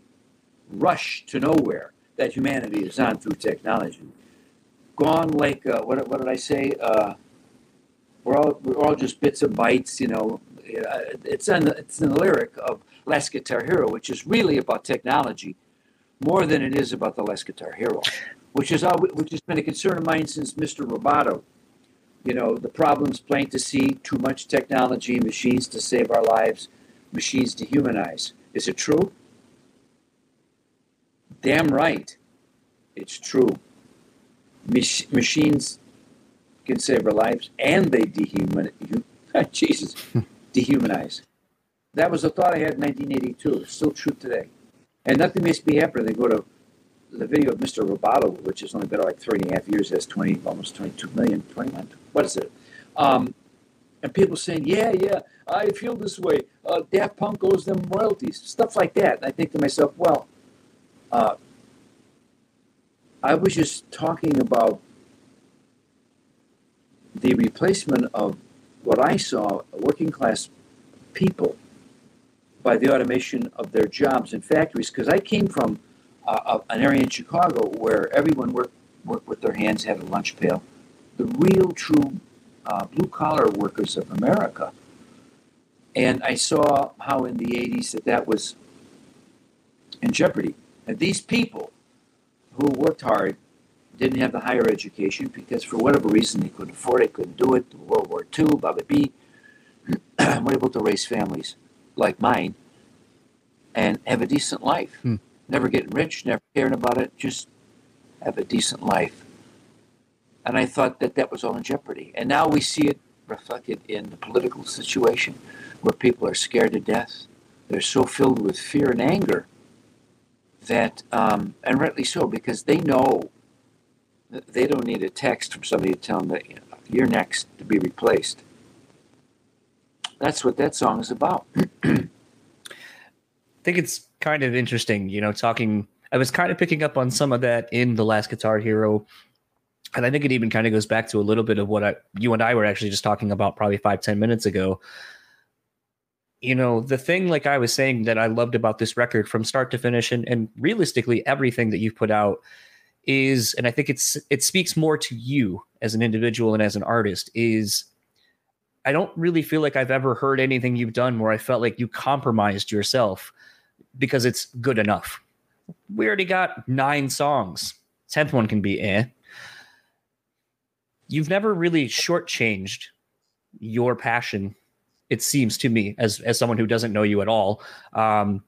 rush to nowhere that humanity is on through technology. Gone like uh, what, what did I say? Uh, we're all we're all just bits and bytes. You know, it's in the, it's in the lyric of Last Guitar Hero, which is really about technology more than it is about the Last Guitar Hero, which is all, which has been a concern of mine since Mr. Roboto. You know, the problems plain to see: too much technology, machines to save our lives, machines dehumanize. Is it true? Damn right. It's true. Mach- machines can save our lives and they dehumanize. Jesus, dehumanize. That was a thought I had in 1982. It's still true today. And nothing makes me happier than go to the video of Mr. Roboto, which has only been like three and a half years, has 20, almost 22 million, 21, what is it? Um, and people saying, yeah, yeah, I feel this way. Uh, Daft Punk owes them royalties, stuff like that. And I think to myself, well, uh, I was just talking about the replacement of what I saw working class people by the automation of their jobs in factories. Because I came from uh, an area in Chicago where everyone worked, worked with their hands, had a lunch pail. The real, true uh, blue collar workers of America. And I saw how in the 80s that that was in jeopardy And these people who worked hard didn't have the higher education because for whatever reason they couldn't afford it, couldn't do it. World War II, blah blah blah. were able to raise families like mine and have a decent life. Hmm. Never getting rich, never caring about it, just have a decent life. And I thought that that was all in jeopardy. And now we see it reflected in the political situation where people are scared to death. They're so filled with fear and anger that, um, and rightly so, because they know that they don't need a text from somebody to tell them that you know, you're next to be replaced. That's what that song is about. I think it's kind of interesting, you know, talking. I was kind of picking up on some of that in The Last Guitar Hero. And I think it even kind of goes back to a little bit of what I, you and I were actually just talking about probably five, ten minutes ago. You know, the thing, like I was saying, that I loved about this record from start to finish, and, and realistically, everything that you've put out is, and I think it's it speaks more to you as an individual and as an artist, is I don't really feel like I've ever heard anything you've done where I felt like you compromised yourself because it's good enough. We already got nine songs. Tenth one can be eh. You've never really shortchanged your passion, it seems to me, as as someone who doesn't know you at all. Um,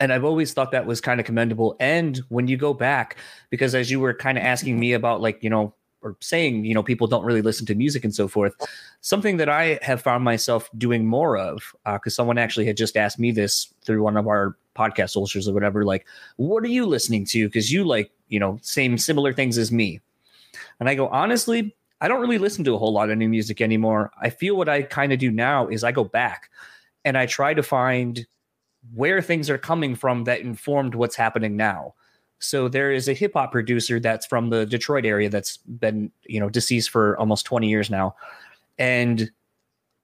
and I've always thought that was kind of commendable. And when you go back, because as you were kind of asking me about, like, you know, or saying, you know, people don't really listen to music and so forth. Something that I have found myself doing more of, because uh, someone actually had just asked me this through one of our podcast socials or whatever, like, what are you listening to? Because you like, you know, same similar things as me. And I go, honestly, I don't really listen to a whole lot of new music anymore. I feel what I kind of do now is I go back and I try to find where things are coming from that informed what's happening now. So there is a hip hop producer that's from the Detroit area that's been, you know, deceased for almost 20 years now. And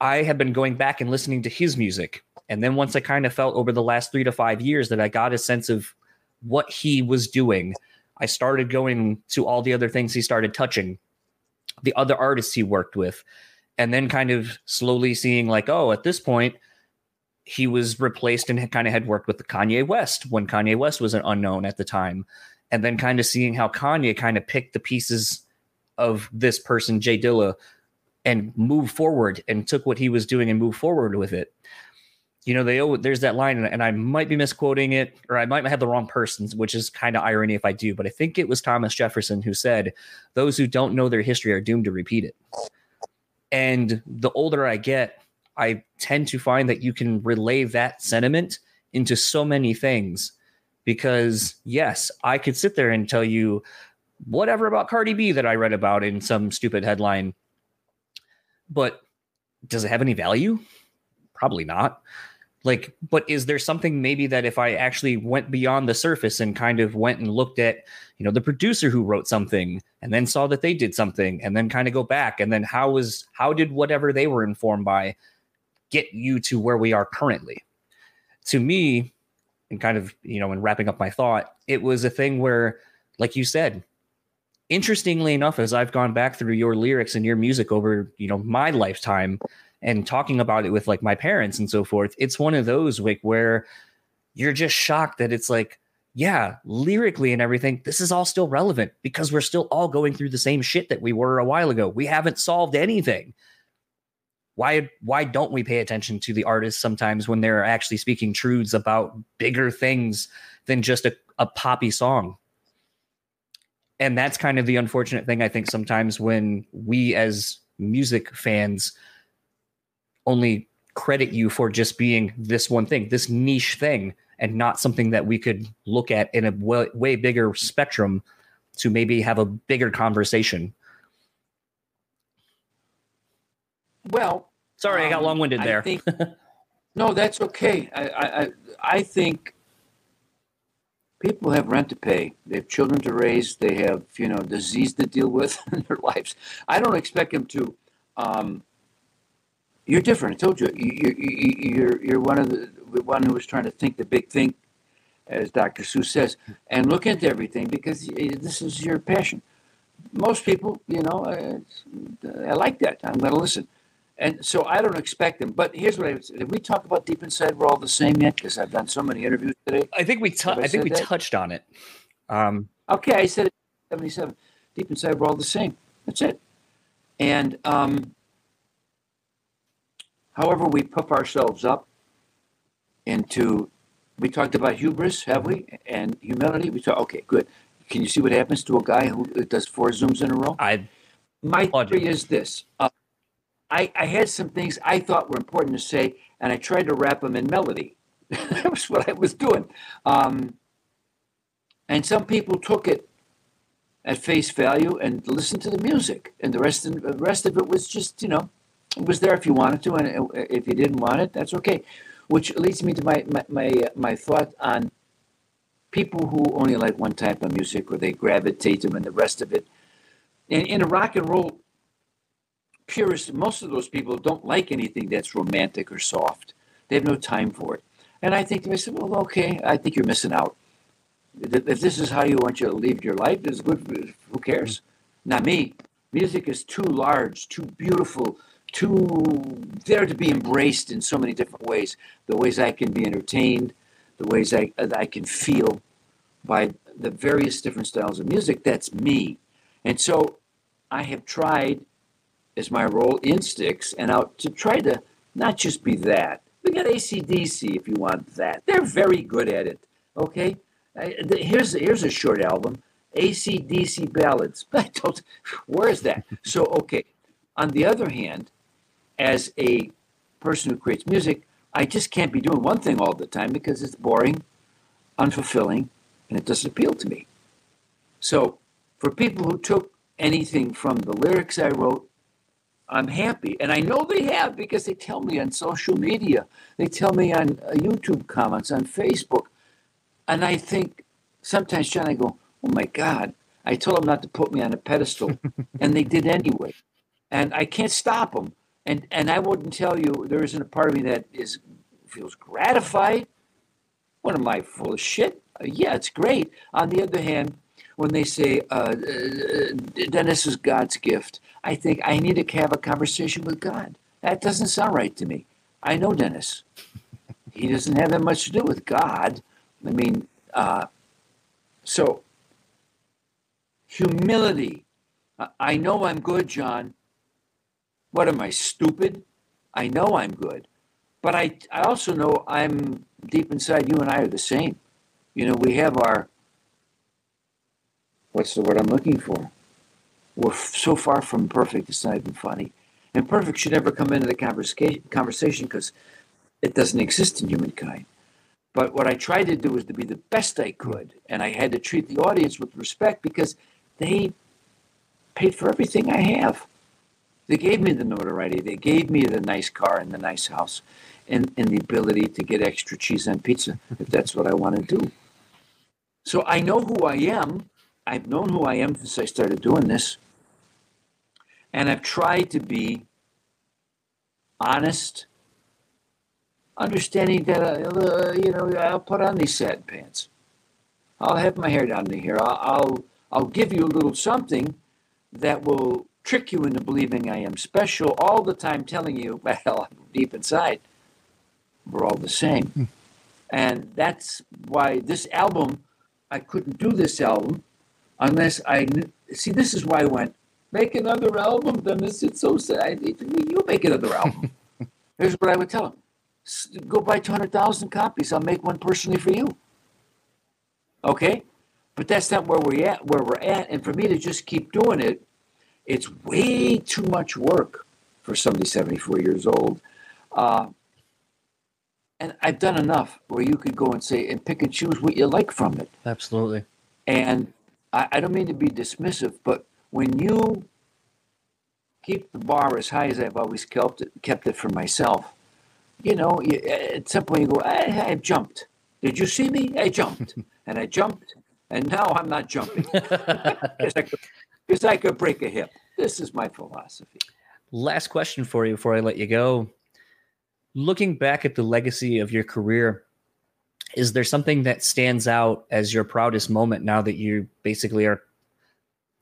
I have been going back and listening to his music. And then once I kind of felt over the last three to five years that I got a sense of what he was doing, I started going to all the other things he started touching, the other artists he worked with, and then kind of slowly seeing like, oh, at this point, he was replaced and kind of had worked with the Kanye West when Kanye West was an unknown at the time. And then kind of seeing how Kanye kind of picked the pieces of this person, J Dilla, and moved forward and took what he was doing and moved forward with it. You know, they there's that line, and I might be misquoting it, or I might have the wrong persons, which is kind of irony if I do, but I think it was Thomas Jefferson who said, Those who don't know their history are doomed to repeat it. And the older I get, I tend to find that you can relay that sentiment into so many things because yes, I could sit there and tell you whatever about Cardi B that I read about in some stupid headline. But does it have any value? Probably not. Like, but is there something maybe that if I actually went beyond the surface and kind of went and looked at, you know, the producer who wrote something and then saw that they did something and then kind of go back and then how was how did whatever they were informed by get you to where we are currently. To me, and kind of, you know, in wrapping up my thought, it was a thing where, like you said, interestingly enough, as I've gone back through your lyrics and your music over, you know, my lifetime and talking about it with like my parents and so forth, it's one of those like where you're just shocked that it's like, yeah, lyrically and everything, this is all still relevant because we're still all going through the same shit that we were a while ago. We haven't solved anything why why don't we pay attention to the artists sometimes when they're actually speaking truths about bigger things than just a, a poppy song and that's kind of the unfortunate thing i think sometimes when we as music fans only credit you for just being this one thing this niche thing and not something that we could look at in a way, way bigger spectrum to maybe have a bigger conversation Well, sorry, um, I got um, long winded there. Think, no, that's okay. I, I, I think people have rent to pay. They have children to raise. They have, you know, disease to deal with in their lives. I don't expect them to. Um, you're different. I told you. You're, you're, you're one of the one who was trying to think the big thing, as Dr. Seuss says, and look into everything because this is your passion. Most people, you know, I like that. I'm going to listen. And so I don't expect them. But here's what I would say. Did we talk about Deep Inside We're All the Same yet? Because I've done so many interviews today. I think we I I think we that? touched on it. Um, Okay, I said it 77. Deep inside, we're all the same. That's it. And um, however, we puff ourselves up into, we talked about hubris, have we? And humility. We talk, okay, good. Can you see what happens to a guy who does four Zooms in a row? I My theory is this. Uh, I, I had some things I thought were important to say, and I tried to wrap them in melody. that was what I was doing. Um, and some people took it at face value and listened to the music, and the rest of, the rest of it was just, you know, it was there if you wanted to, and if you didn't want it, that's okay. Which leads me to my my my, uh, my thought on people who only like one type of music, or they gravitate to, and the rest of it in, in a rock and roll purist, most of those people don't like anything that's romantic or soft. They have no time for it. And I think to myself, well, okay, I think you're missing out. If if this is how you want you to live your life, it's good. Who cares? Not me. Music is too large, too beautiful, too there to be embraced in so many different ways. The ways I can be entertained, the ways I, uh, I can feel by the various different styles of music. That's me. And so I have tried, as my role in Styx, and out to try to not just be that. We got ACDC if you want that. They're very good at it. Okay? I- the- Here's, here's a short album ACDC Ballads. I don't, where is that? So, okay. On the other hand, as a person who creates music, I just can't be doing one thing all the time because it's boring, unfulfilling, and it doesn't appeal to me. So, for people who took anything from the lyrics I wrote, I'm happy. And I know they have because they tell me on social media, they tell me on uh, YouTube comments, on Facebook. And I think sometimes, John, I go, oh my God, I told them not to put me on a pedestal, and they did anyway. And I can't stop them. And, and I wouldn't tell you there isn't a part of me that is feels gratified. What am I full of shit? Uh, yeah, it's great. On the other hand, when they say uh, uh, Dennis is God's gift, I think I need to have a conversation with God. That doesn't sound right to me. I know Dennis. He doesn't have that much to do with God. I mean, uh, so humility. I know I'm good, John. What am I, stupid? I know I'm good. But I, I also know I'm deep inside you and I are the same. You know, we have our, what's the word I'm looking for? We're f- so far from perfect, it's not even funny. And perfect should never come into the conversa- conversation because it doesn't exist in humankind. But what I tried to do was to be the best I could. And I had to treat the audience with respect because they paid for everything I have. They gave me the notoriety. They gave me the nice car and the nice house and, and the ability to get extra cheese on pizza if that's what I want to do. So I know who I am. I've known who I am since I started doing this. And I've tried to be honest, understanding that, uh, you know, I'll put on these satin pants. I'll have my hair down to here. I'll, I'll, I'll give you a little something that will trick you into believing I am special all the time, telling you, well, deep inside, we're all the same. Hmm. And that's why this album, I couldn't do this album unless I knew. See, this is why I went, make another album, Dennis. It's so sad. You make another album. Here's what I would tell him go buy 200,000 copies. I'll make one personally for you. Okay? But that's not where we're at. Where we're at, and for me to just keep doing it, it's way too much work for somebody 74 years old. Uh, and I've done enough where you could go and say and pick and choose what you like from it. absolutely. And I, I don't mean to be dismissive, but when you keep the bar as high as I've always kept it, kept it for myself, you know, you, at some point you go, I, I jumped. Did you see me? I jumped. and I jumped, and now I'm not jumping. could- 'cause I could break a hip. This is my philosophy. Last question for you before I let you go. Looking back at the legacy of your career, is there something that stands out as your proudest moment now that you basically are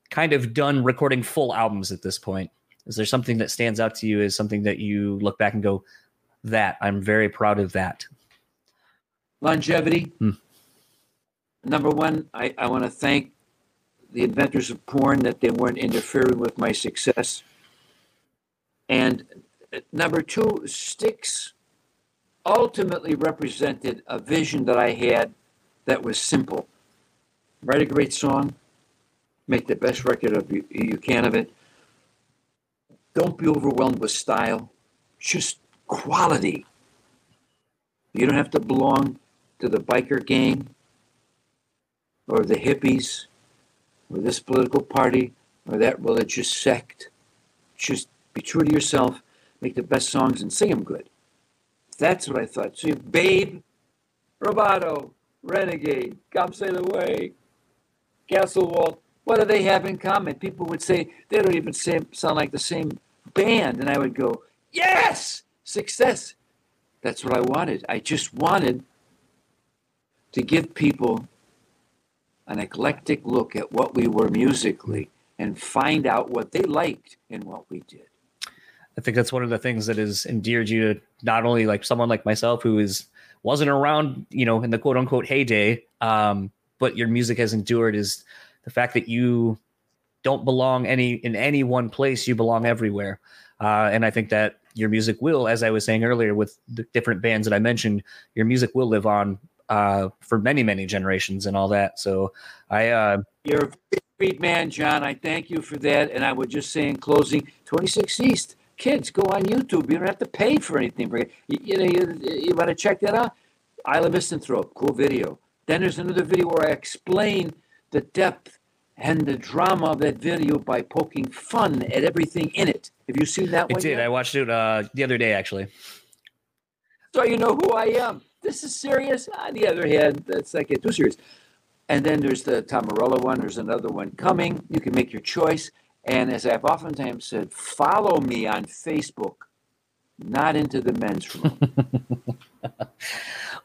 kind of done recording full albums at this point? Is there something that stands out to you as something that you look back and go, that I'm very proud of that? Longevity. Hmm. Number one, I, I want to thank the inventors of porn that they weren't interfering with my success. And uh, number two, Styx ultimately represented a vision that I had that was simple. Write a great song, make the best record of you, you can of it. Don't be overwhelmed with style, just quality. You don't have to belong to the biker gang or the hippies or this political party or that religious sect. Just be true to yourself, make the best songs, and sing them good. That's what I thought. So, Babe, Roboto, Renegade, Come Sail Away, Castle Wall, what do they have in common? People would say they don't even say, sound like the same band. And I would go, yes, success. That's what I wanted. I just wanted to give people an eclectic look at what we were musically and find out what they liked in what we did. I think that's one of the things that has endeared you to not only like someone like myself who is wasn't around, you know, in the quote unquote heyday, um, but your music has endured is the fact that you don't belong any in any one place. You belong everywhere, uh, and I think that your music will, as I was saying earlier, with the different bands that I mentioned, your music will live on uh, for many many generations and all that. So I. Uh, You're a great man, John. I thank you for that. And I would just say in closing, 26 East kids, go on YouTube. You don't have to pay for anything. You, you know, you, you want to check that out? Isle of Misanthrope, cool video. Then there's another video where I explain the depth and the drama of that video by poking fun at everything in it. Have you seen that I one? I did. yet? I watched it uh, the other day, actually. so you know who I am. This is serious. On the other hand, that's like too serious. And then there's the Tom Morello one. There's another one coming. You can make your choice. And as I've oftentimes said, follow me on Facebook, not into the men's room.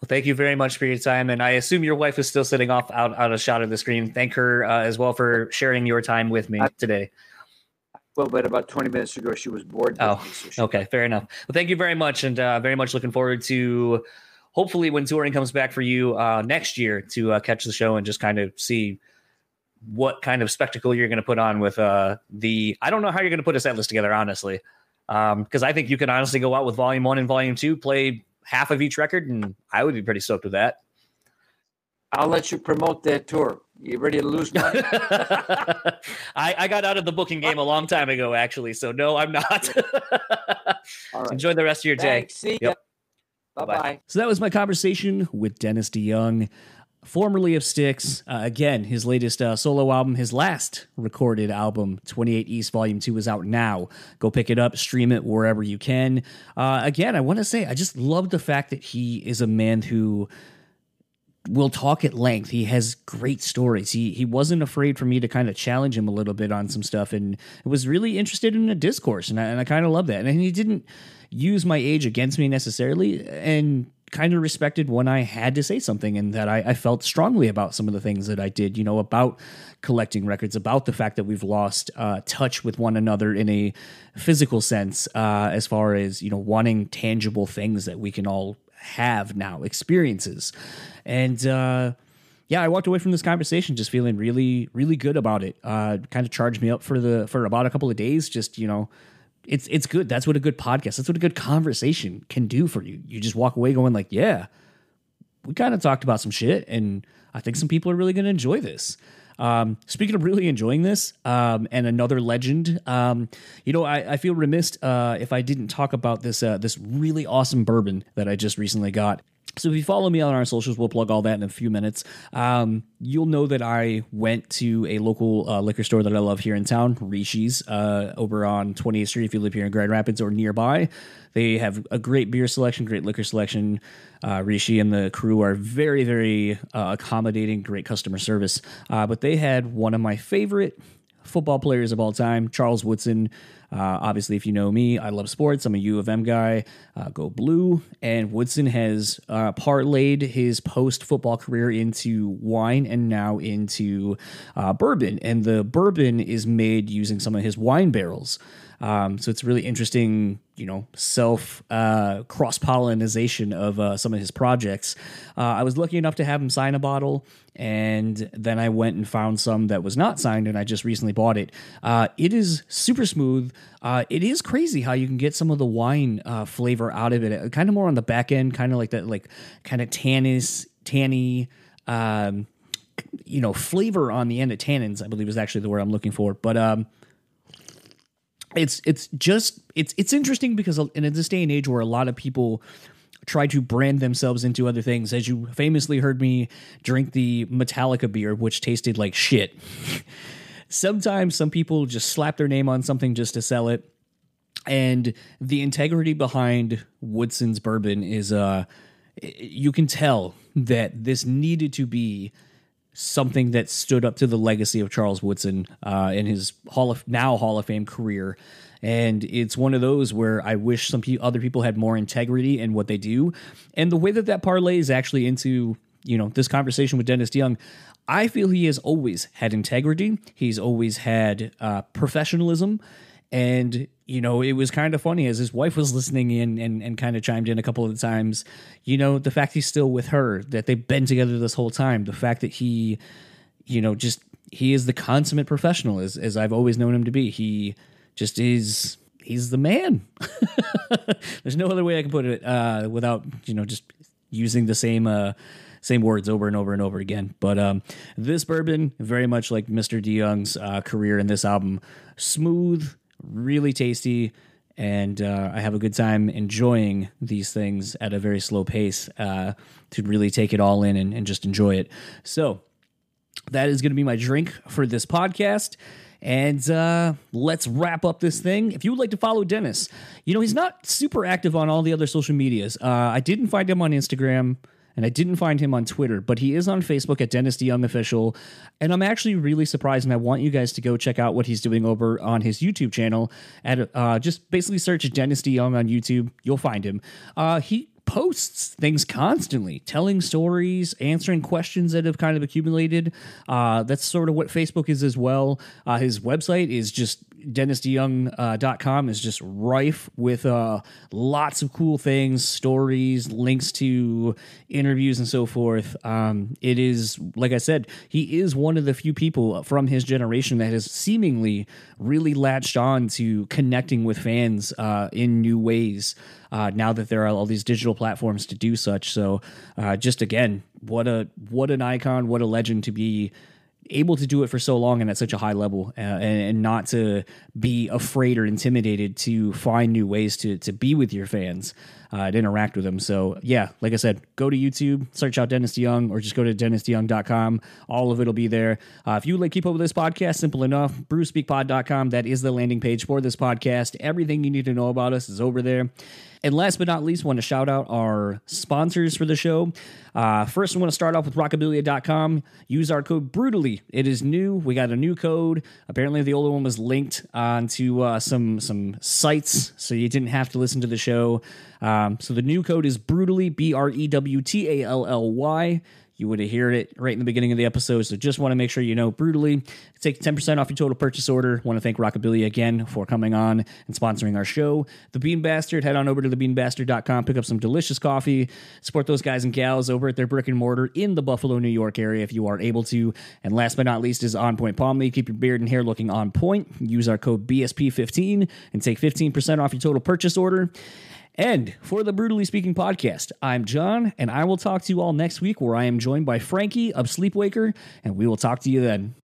Well, thank you very much for your time, and I assume your wife is still sitting off out, out a shot of the screen. Thank her uh, as well for sharing your time with me today. well, but about 20 minutes ago, she was bored. Oh, me, so Okay, fair enough. Well, thank you very much, and uh, very much looking forward to hopefully when touring comes back for you uh, next year to uh, catch the show and just kind of see what kind of spectacle you're going to put on with uh, the. I don't know how you're going to put a set list together, honestly, because I think you can honestly go out with Volume One and Volume Two, play half of each record, and I would be pretty stoked with that. I'll let you promote that tour. You ready to lose money? I, I got out of the booking game a long time ago, actually. So no, I'm not. All right. Enjoy the rest of your day. See ya. Yep. Bye Bye-bye. So that was my conversation with Dennis DeYoung, formerly of Styx. Uh, again, his latest uh, solo album, his last recorded album, 28 East Volume 2, is out now. Go pick it up, stream it wherever you can. Uh, again, I want to say, I just love the fact that he is a man who will talk at length. He has great stories. He he wasn't afraid for me to kind of challenge him a little bit on some stuff, and was really interested in a discourse, and I, and I kind of love that. And he didn't use my age against me necessarily, and kind of respected when I had to say something, and that I, I felt strongly about some of the things that I did. You know about collecting records, about the fact that we've lost uh, touch with one another in a physical sense, uh, as far as you know wanting tangible things that we can all have now experiences. And uh yeah i walked away from this conversation just feeling really really good about it. Uh kind of charged me up for the for about a couple of days just you know it's it's good. That's what a good podcast that's what a good conversation can do for you. You just walk away going like yeah we kind of talked about some shit and i think some people are really going to enjoy this um, speaking of really enjoying this, um, and another legend, um, you know, I, I feel remiss uh, if I didn't talk about this uh, this really awesome bourbon that I just recently got. So if you follow me on our socials, we'll plug all that in a few minutes. Um, you'll know that I went to a local uh, liquor store that I love here in town, Rishi's, uh, over on 28th Street. If you live here in Grand Rapids or nearby, they have a great beer selection, great liquor selection. Uh, Rishi and the crew are very, very uh, accommodating, great customer service. Uh, but they had one of my favorite football players of all time, Charles Woodson. Uh, obviously, if you know me, I love sports. I'm a U of M guy. Uh, go blue. And Woodson has uh, parlayed his post football career into wine and now into bourbon. And the bourbon is made using some of his wine barrels. Um, so it's really interesting, you know, self uh, cross pollination of uh, some of his projects. Uh, I was lucky enough to have him sign a bottle, and then I went and found some that was not signed, and I just recently bought it. Uh, it is super smooth. Uh, it is crazy how you can get some of the wine uh, flavor out of it, kind of more on the back end, kind of like that, like kind of tannis, tanny. Um, you know, flavor on the end of tannins, I believe is actually the word I'm looking for. But um, it's it's just it's it's interesting because in this day and age where a lot of people try to brand themselves into other things as you famously heard me drink the metallica beer which tasted like shit. Sometimes some people just slap their name on something just to sell it. And the integrity behind woodson's bourbon is uh you can tell that this needed to be something that stood up to the legacy of Charles Woodson uh, in his Hall of now Hall of Fame career. And it's one of those where I wish some pe- other people had more integrity in what they do. And the way that that parlays actually into you know this conversation with Dennis DeYoung. I feel he has always had integrity. He's always had uh, professionalism, and you know, it was kind of funny as his wife was listening in and, and kind of chimed in a couple of times. You know, the fact he's still with her, that they've been together this whole time, the fact that he, you know, just he is the consummate professional as as I've always known him to be. He just is he's the man. There's no other way I can put it uh, without, you know, just using the same uh, same words over and over and over again. But um, this bourbon, very much like Mr. DeYoung's uh, career in this album, smooth, really tasty, and uh, I have a good time enjoying these things at a very slow pace uh, to really take it all in and, and just enjoy it. So that is going to be my drink for this podcast. And uh, let's wrap up this thing. If you would like to follow Dennis, you know, he's not super active on all the other social medias. Uh, I didn't find him on Instagram and I didn't find him on Twitter, but he is on Facebook at Dennis DeYoung Official. And I'm actually really surprised, and I want you guys to go check out what he's doing over on his YouTube channel. At uh, just basically search Dennis DeYoung on YouTube, you'll find him. Uh, he posts things constantly, telling stories, answering questions that have kind of accumulated. Uh, that's sort of what Facebook is as well. Uh, his website is just dennisdeyoung.com uh, is just rife with uh, lots of cool things, stories, links to interviews, and so forth. Um, it is, like I said, he is one of the few people from his generation that has seemingly really latched on to connecting with fans uh, in new ways. Uh, now that there are all these digital platforms to do such, so uh, just again, what a what an icon, what a legend to be able to do it for so long and at such a high level uh, and, and, not to be afraid or intimidated to find new ways to to be with your fans uh, and interact with them. So yeah, like I said, go to YouTube, search out Dennis DeYoung or just go to dennisdeyoung.com. All of it'll be there. Uh, if you like keep up with this podcast, simple enough, brewspeakpod.com. That is the landing page for this podcast. Everything you need to know about us is over there. And last but not least, want to shout out our sponsors for the show. Uh, first, we want to start off with rockabilia.com. Use our code brewtally. It is new. We got a new code. Apparently, the older one was linked onto uh, some some sites, so you didn't have to listen to the show. Um, so the new code is brewtally B R E W T A L L Y. You would have heard it right in the beginning of the episode. So just want to make sure you know brewtally. Take 10% off your total purchase order. Want to thank Rockabilia again for coming on and sponsoring our show. The Bean Bastard, head on over to thebeanbastard.com, pick up some delicious coffee, support those guys and gals over at their brick and mortar in the Buffalo, New York area if you are able to. And last but not least is On Point Pomade. Keep your beard and hair looking on point. Use our code BSP15 and take 15% off your total purchase order. And for the Brewtally Speaking podcast, I'm John, and I will talk to you all next week where I am joined by Frankie of Sleepwaker, and we will talk to you then.